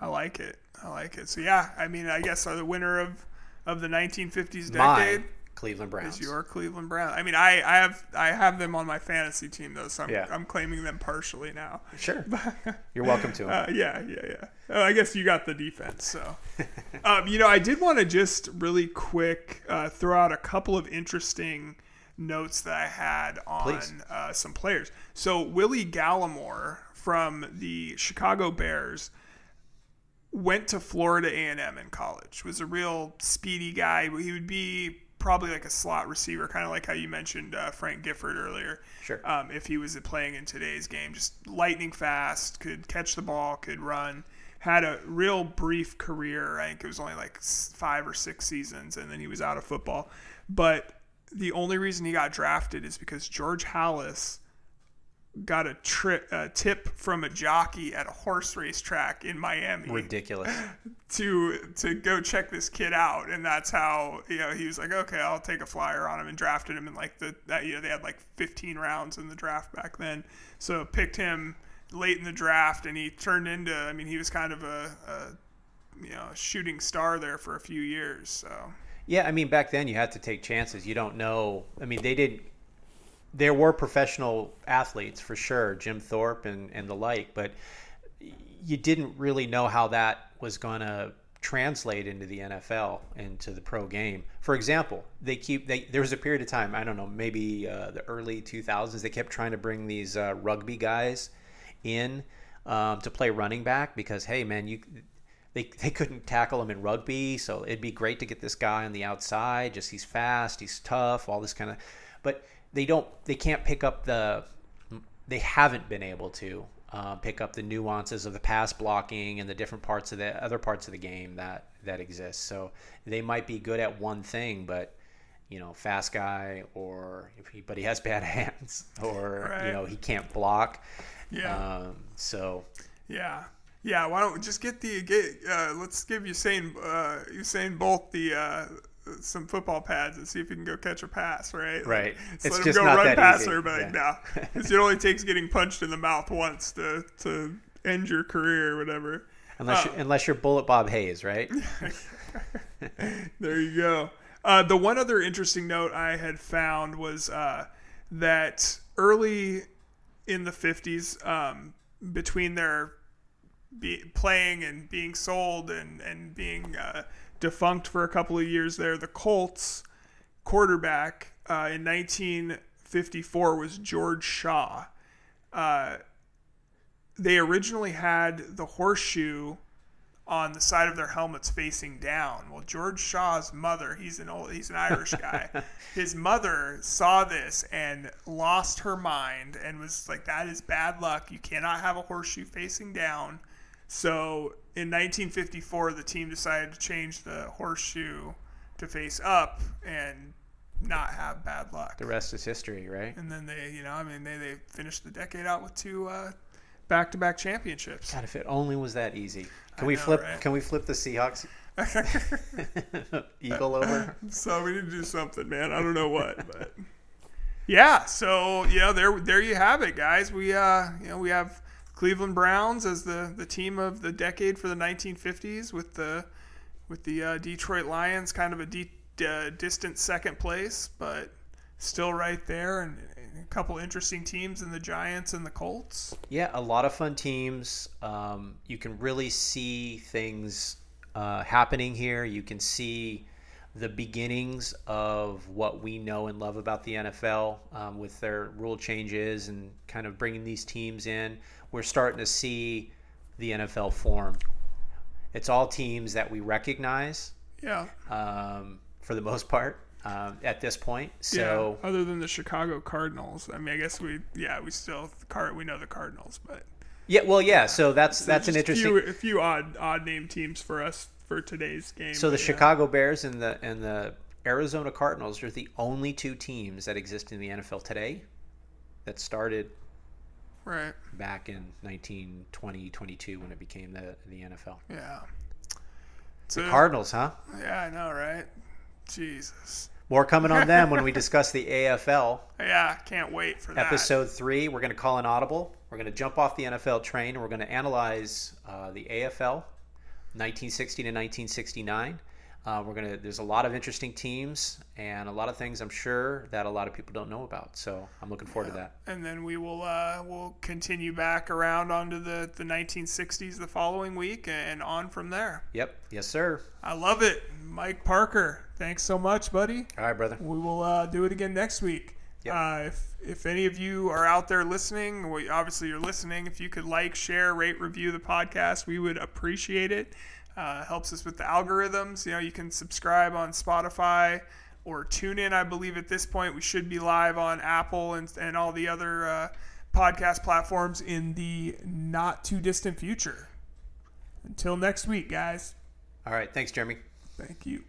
I like it. I like it. So yeah, I mean, I guess are the winner of of the 1950s My decade Cleveland Browns. is your Cleveland Browns. I mean, I, I have I have them on my fantasy team though, so I'm, Yeah. I'm claiming them partially now. Sure. *laughs* You're welcome to 'em. Uh, yeah, yeah, yeah. Uh, I guess you got the defense. So, *laughs* um, you know, I did want to just really quick uh, throw out a couple of interesting notes that I had on uh, some players. So, Willie Galimore from the Chicago Bears went to Florida A&M in college. Was a real speedy guy. He would be probably like a slot receiver, kind of like how you mentioned uh, Frank Gifford earlier. Sure. Um, if he was playing in today's game, just lightning fast, could catch the ball, could run. Had a real brief career. I think it was only like five or six seasons, and then he was out of football. But the only reason he got drafted is because George Halas got a, tri- a tip from a jockey at a horse race track in Miami Ridiculous. *laughs* to to go check this kid out, and that's how you know he was like, okay, I'll take a flyer on him, and drafted him in like the that you know they had like 15 rounds in the draft back then, so picked him late in the draft, and he turned into I mean he was kind of a, a you know shooting star there for a few years, so Yeah, I mean, back then you had to take chances. You don't know. I mean, they did. There were professional athletes for sure, Jim Thorpe and, and the like, but you didn't really know how that was going to translate into the NFL into the pro game. For example, they keep they there was a period of time I don't know maybe uh, the early 2000s they kept trying to bring these uh, rugby guys in um, to play running back because hey man you they, they couldn't tackle him in rugby so it'd be great to get this guy on the outside just he's fast he's tough all this kind of but they don't they can't pick up the they haven't been able to uh, pick up the nuances of the pass blocking and the different parts of the other parts of the game that that exist so they might be good at one thing but you know fast guy or if he, but he has bad *laughs* hands or Right. you know he can't block yeah. um, so Yeah, yeah. Why don't we just get the get? Uh, let's give Usain uh, Usain Bolt the uh, some football pads and see if he can go catch a pass. Right. Like, Right. just It's let just him go not run past easy. her, but like, Yeah. no, 'Cause *laughs* it only takes getting punched in the mouth once to to end your career or whatever. unless Oh. you, unless you're Bullet Bob Hayes right *laughs* there you go. Uh, the one other interesting note I had found was uh, that early in the 50s, um, between their be, playing and being sold and, and being uh, defunct for a couple of years there, the Colts quarterback uh, in 1954 was George Shaw. Uh, they originally had the horseshoe on the side of their helmets facing down. Well, George Shaw's mother, he's an old, he's an Irish guy. *laughs* His mother saw this and lost her mind and was like, "That is bad luck. You cannot have a horseshoe facing down." So, in 1954, the team decided to change the horseshoe to face up and not have bad luck. the rest is history right And then they, you know, I mean, they they finished the decade out with two uh, back-to-back championships. God, if it only was that easy. Can I we know, flip? right? Can we flip the Seahawks *laughs* eagle over? So we need to do something, man. I don't know what, but *laughs* yeah. So you know, there there you have it, guys. We uh, you know, we have Cleveland Browns as the the team of the decade for the 1950s, with the with the uh, Detroit Lions kind of a de- uh, distant second place, but still right there, and a couple interesting teams in the Giants and the Colts. Yeah, a lot of fun teams. Um, you can really see things uh, happening here. You can see the beginnings of what we know and love about the NFL um, with their rule changes and kind of bringing these teams in. We're starting to see the NFL form. It's all teams that we recognize Yeah. um, for the most part um, at this point. So yeah. Other than the Chicago Cardinals, I mean, I guess we yeah we still card we know the Cardinals, but. yeah, well, yeah. So that's So that's an interesting. few, a few odd odd name teams for us for today's game. So the yeah. Chicago Bears and the and the Arizona Cardinals are the only two teams that exist in the NFL today that started right? back in 1920 22 when it became the the NFL. Yeah. The So- Cardinals, huh? Yeah, I know, right? Jesus. More coming on them when we *laughs* discuss the AFL. Yeah, can't wait for that. Episode three, we're going to call an audible. We're going to jump off the NFL train and we're going to analyze uh, the AFL 1960 to 1969. Uh, we're gonna. There's a lot of interesting teams and a lot of things I'm sure that a lot of people don't know about. So I'm looking forward to that. And then we will uh, we'll continue back around onto the the 1960s the following week and on from there. Yep. Yes, sir. I love it, Mike Parker. Thanks so much, buddy. All right, brother. We will uh, do it again next week. Yep. Uh, if if any of you are out there listening, well, obviously you're listening. If you could like, share, rate, review the podcast, we would appreciate it. Uh, helps us with the algorithms. You know, you can subscribe on Spotify or TuneIn. I believe at this point we should be live on Apple and and all the other uh, podcast platforms in the not too distant future. Until next week, guys. All right. Thanks, Jerimie. Thank you.